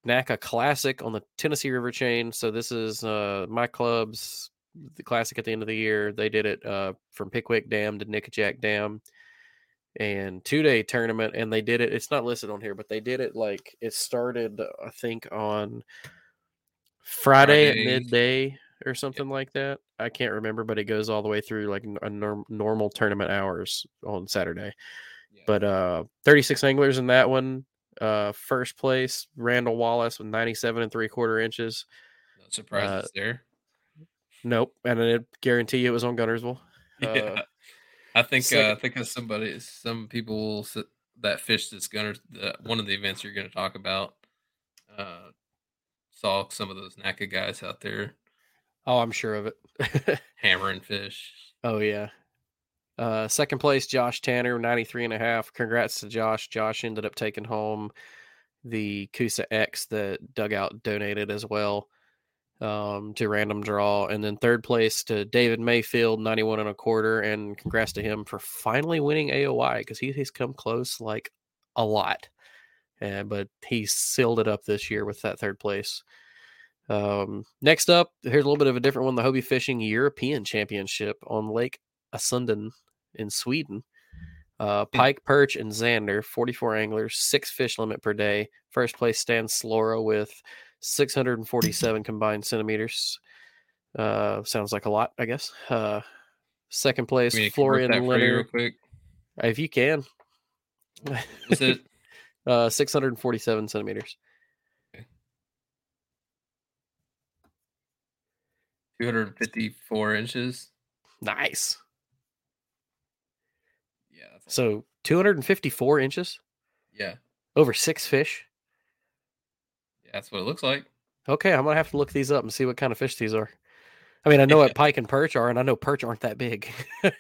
NACA Classic on the Tennessee River chain. So this is uh, my club's the classic at the end of the year. They did it uh, from Pickwick Dam to Nickajack Dam, and two day tournament. And they did it. It's not listed on here, but they did it like it started. I think on Friday, at midday or something like that. I can't remember, but it goes all the way through like a norm, normal tournament hours on Saturday. Yeah. But uh 36 anglers in that one. Uh first place, Randall Wallace with 97 and three quarter inches. no surprises uh, there. Nope. And I guarantee you it was on Guntersville. Yeah. Uh, I think uh, I think as somebody, some people that fished this gunner, the, one of the events you're going to talk about, uh, saw some of those NACA guys out there oh, I'm sure of it. hammering fish. oh yeah. Uh second place, Josh Tanner, 93 and a half. Congrats to Josh. Josh ended up taking home the Kusa X that Dugout donated as well. Um, to random draw. And then third place to David Mayfield, 91 and a quarter. And congrats to him for finally winning AOI because he, he's come close like a lot. Uh, but he sealed it up this year with that third place. Um, next up, here's a little bit of a different one the Hobie Fishing European Championship on Lake Assunden in Sweden. Uh, pike, perch, and zander, 44 anglers, six fish limit per day. First place stands Slora with 647 combined centimeters. Uh, sounds like a lot, I guess. Uh, second place, I mean, Florian that for you real quick. If you can. Was it uh, 647 centimeters. 254 inches? Nice. Yeah. So 254 inches yeah. over six fish. Yeah, that's what it looks like. Okay, I'm gonna have to look these up and see what kind of fish these are. I mean, I know what pike and perch are, and I know perch aren't that big.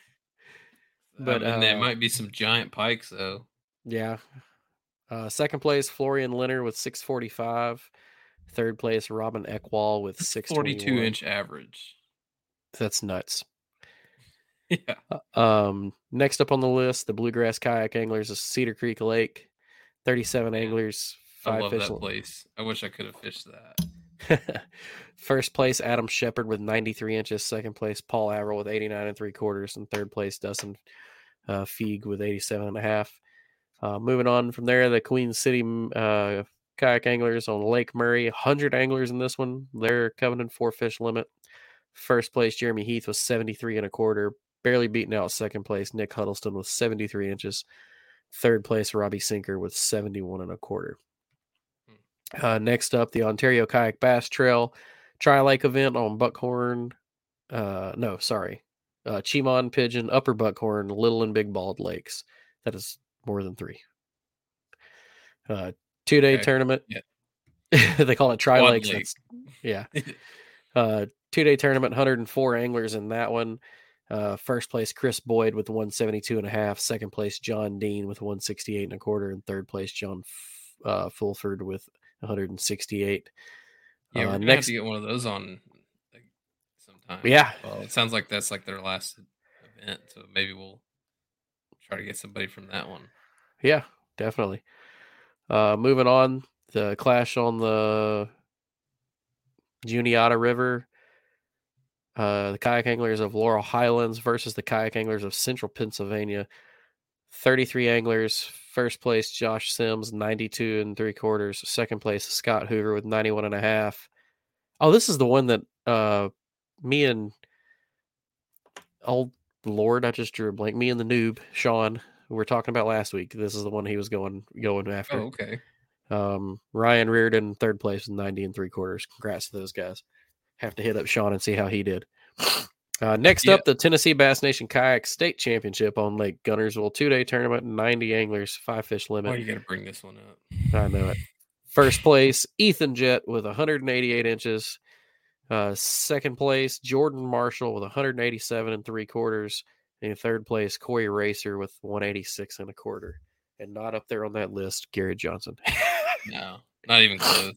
But, and there uh, might be some giant pikes though. yeah. Uh, second place, Florian Leonard with 645. Third place, Robin Eckwall with 622 42 inch average. That's nuts. Yeah. Um, next up on the list, the Bluegrass Kayak Anglers is Cedar Creek Lake. 37 Man, anglers, I love that place. I wish I could have fished that. First place, Adam Shepard with 93 inches. Second place, Paul Averill with 89 and three quarters. And third place, Dustin uh, Feig with 87 and a half. Uh, moving on from there, the Queen City uh, kayak anglers on Lake Murray, 100 anglers in this one. They're coveting four fish limit. First place, Jeremy Heath was 73 and a quarter, barely beating out second place, Nick Huddleston with 73 inches. Third place, Robbie Sinker with 71 and a quarter. Uh, next up, the Ontario Kayak Bass Trail Tri Lake event on Buckhorn. Uh, no, sorry. Uh, Chemong, Pigeon, Upper Buckhorn, Little and Big Bald Lakes. That is more than three. Uh, two day Okay, tournament. yeah. they call it Tri Lakes. Lake. Yeah. Uh, two day tournament, 104 anglers in that one. Uh, first place, Chris Boyd with 172 and a half. Second place, John Dean with 168 and a quarter. And third place, John F- uh, Fulford with 168. Yeah, Uh, we're gonna next- have to get one of those on like, sometime. Yeah. Well, it sounds like that's like their last event, so maybe we'll try to get somebody from that one. Yeah, definitely. Uh, moving on, the clash on the Juniata River. Uh, the kayak anglers of Laurel Highlands versus the kayak anglers of Central Pennsylvania. 33 anglers. First place, Josh Sims, 92 and three quarters. Second place, Scott Hoover with 91 and a half. Oh, this is the one that uh, me and old Lord, I just drew a blank. Me and the noob, Sean, we were talking about last week. This is the one he was going going Oh, after. okay. Um, Ryan Reardon, third place with 90 and three quarters. Congrats to those guys. Have to hit up Sean and see how he did. Uh, next Yeah. up, the Tennessee Bass Nation Kayak State Championship on Lake Guntersville. Two day tournament, 90 anglers, five fish limit. Why you got to bring this one up? I know it. First place, Ethan Jett with 188 inches. Uh, second place, Jordan Marshall with 187 and three quarters. And third place, Corey Racer with 186 and a quarter. And not up there on that list, Garrett Johnson. No, not even close.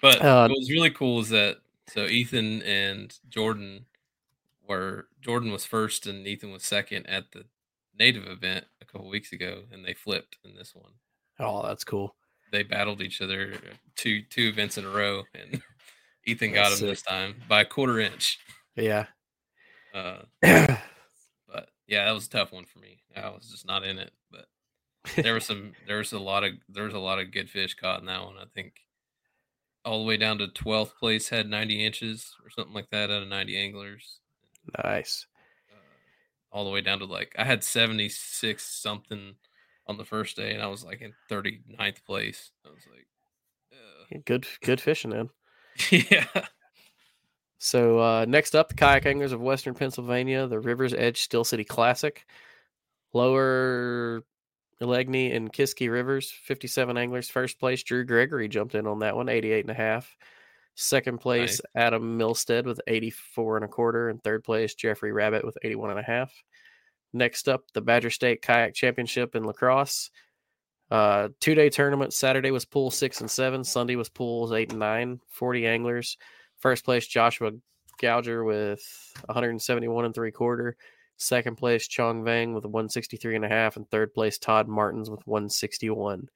But Uh, what was really cool is that so Ethan and Jordan were Jordan was first and Ethan was second at the native event a couple weeks ago, and they flipped in this one. oh, that's cool. they battled each other two two events in a row, and Ethan got That's him this time by a quarter inch. Yeah. Uh, but yeah, that was a tough one for me. I was just not in it, but there was some there was a lot of there was a lot of good fish caught in that one. I think all the way down to twelfth place had ninety inches or something like that out of ninety anglers. Nice. Uh, all the way down to like I had seventy six something on the first day, and I was like in 39th place. I was like. Good good fishing, man. yeah, So uh, next up, the kayak anglers of Western Pennsylvania, the Rivers Edge Steel City Classic, Lower Allegheny and Kiski Rivers, 57 anglers. First place, Drew Gregory jumped in on that one, 88 and a half. Second place, Adam Milstead with 84 and a quarter. And third place, Jeffrey Rabbit with 81 and a half. Next up, the Badger State Kayak Championship in La Crosse. Uh, two day tournament. Saturday was pool six and seven. Sunday was pools eight and nine. 40 anglers. First place, Joshua Gouger with 171 and three quarter. Second place, Chong Vang with 163 and a half. And third place, Todd Martins with 161.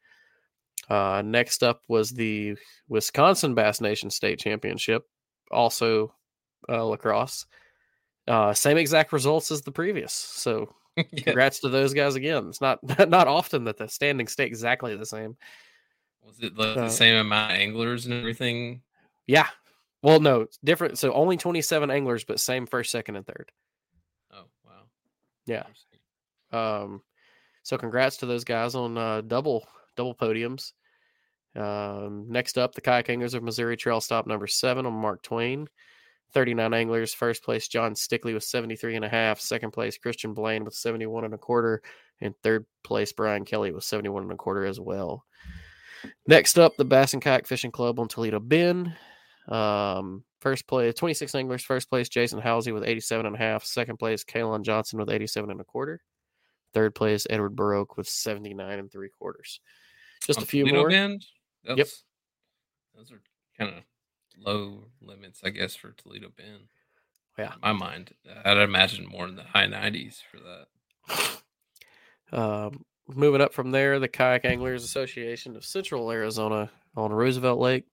Uh, next up was the Wisconsin Bass Nation State Championship, also uh, La Crosse. Uh, same exact results as the previous. So yeah. congrats to those guys again. It's not not often that the standings stay exactly the same. Was it like Uh, the same amount of anglers and everything? Yeah. Well, no, different. So only 27 anglers, but same first, second, and third. Oh wow. Yeah. Um, so congrats to those guys on uh, double double podiums. Um, next up, the kayak anglers of Missouri Trail Stop number seven on Mark Twain. 39 anglers. First place, John Stickley with 73 and a half. Second place, Christian Blaine with 71 and a quarter. And third place, Brian Kelly with 71 and a quarter as well. Next up, the Bass and Kayak Fishing Club on Toledo Bend. Um, first place, 26 anglers. First place, Jason Housey with 87 and a half. Second place, Kalon Johnson with 87 and a quarter. Third place, Edward Baroque with 79 and three quarters. Just On a few Toledo more. Bend? That Yep. those are kind of low limits, I guess, for Toledo Bend. Yeah. In my mind, I'd imagine more in the high 90s for that. Um, moving up from there, the Kayak Anglers Association of Central Arizona on Roosevelt Lake.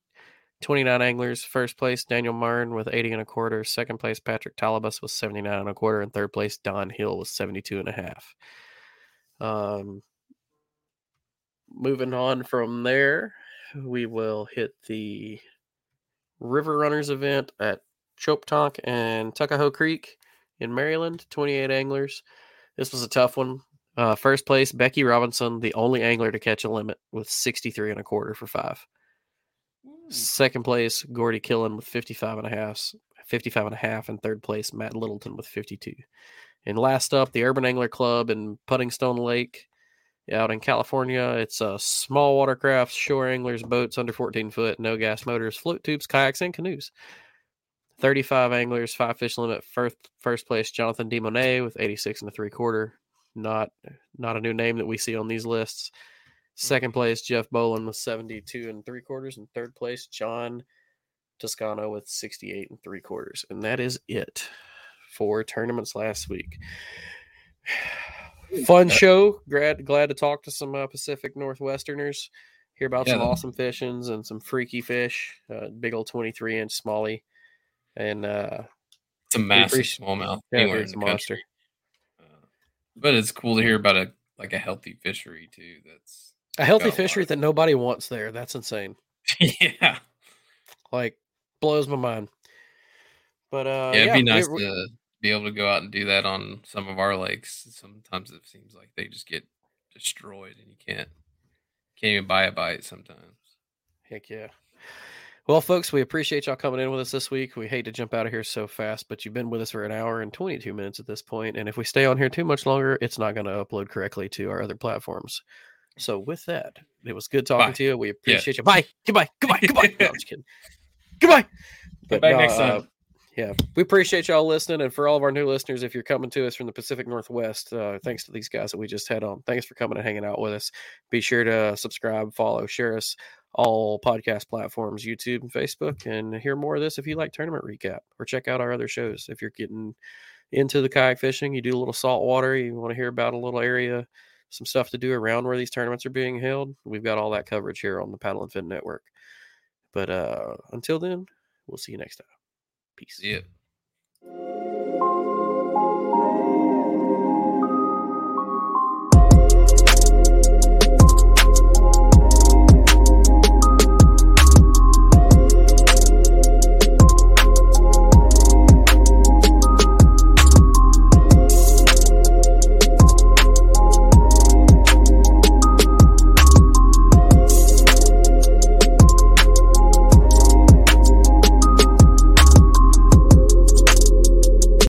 29 anglers. First place, Daniel Martin with 80 and a quarter. Second place, Patrick Talibus with 79 and a quarter. And third place, Don Hill with 72 and a half. Um, moving on from there, we will hit the River Runners event at Choptank and Tuckahoe Creek in Maryland. 28 anglers. This was a tough one. Uh, first place, Becky Robinson, the only angler to catch a limit with 63 and a quarter for five. Second place, Gordy Killen with 55 and a half, 55 and a half, and third place, Matt Littleton with 52. And last up, the Urban Angler Club in Puddingstone Lake out in California. It's a small watercraft, shore anglers, boats under 14 foot, no gas motors, float tubes, kayaks, and canoes. 35 anglers, five fish limit. First, first place, Jonathan DeMonet with 86 and a three quarter. Not not a new name that we see on these lists. Hmm. Second place, Jeff Bolin with 72 and three quarters. And third place, John Toscano with 68 and three quarters. And that is it for tournaments last week. Fun show. Glad, glad to talk to some uh, Pacific Northwesterners, hear about Yeah, some awesome fishings and some freaky fish. Uh, big old 23 inch smallie. And uh, It's a massive smallmouth yeah, anywhere it's in the monster. country. Uh, but it's cool to hear about a like a healthy fishery too. That's A healthy fishery that nobody wants there. That's insane. yeah, Like blows my mind. But uh yeah. It'd be nice we- to be able to go out and do that on some of our lakes. Sometimes it seems like they just get destroyed, and you can't can't even buy a bite sometimes. Heck yeah. Well, folks, we appreciate y'all coming in with us this week. We hate to jump out of here so fast, but you've been with us for an hour and 22 minutes at this point, And if we stay on here too much longer, it's not going to upload correctly to our other platforms. So, with that, it was good talking Bye. to you. We appreciate you. Bye. Goodbye. Goodbye. Goodbye. no, I'm just kidding. Goodbye. But back no, next uh, time. Yeah, we appreciate y'all listening. And for all of our new listeners, if you're coming to us from the Pacific Northwest, uh, thanks to these guys that we just had on. Thanks for coming and hanging out with us. Be sure to subscribe, follow, share us all podcast platforms, YouTube and Facebook, and hear more of this if you like tournament recap or check out our other shows. If you're getting into the kayak fishing, you do a little saltwater, you want to hear about a little area some stuff to do around where these tournaments are being held, we've got all that coverage here on the Paddle and Fin Network. But uh, until then, we'll see you next time. Peace. Yep.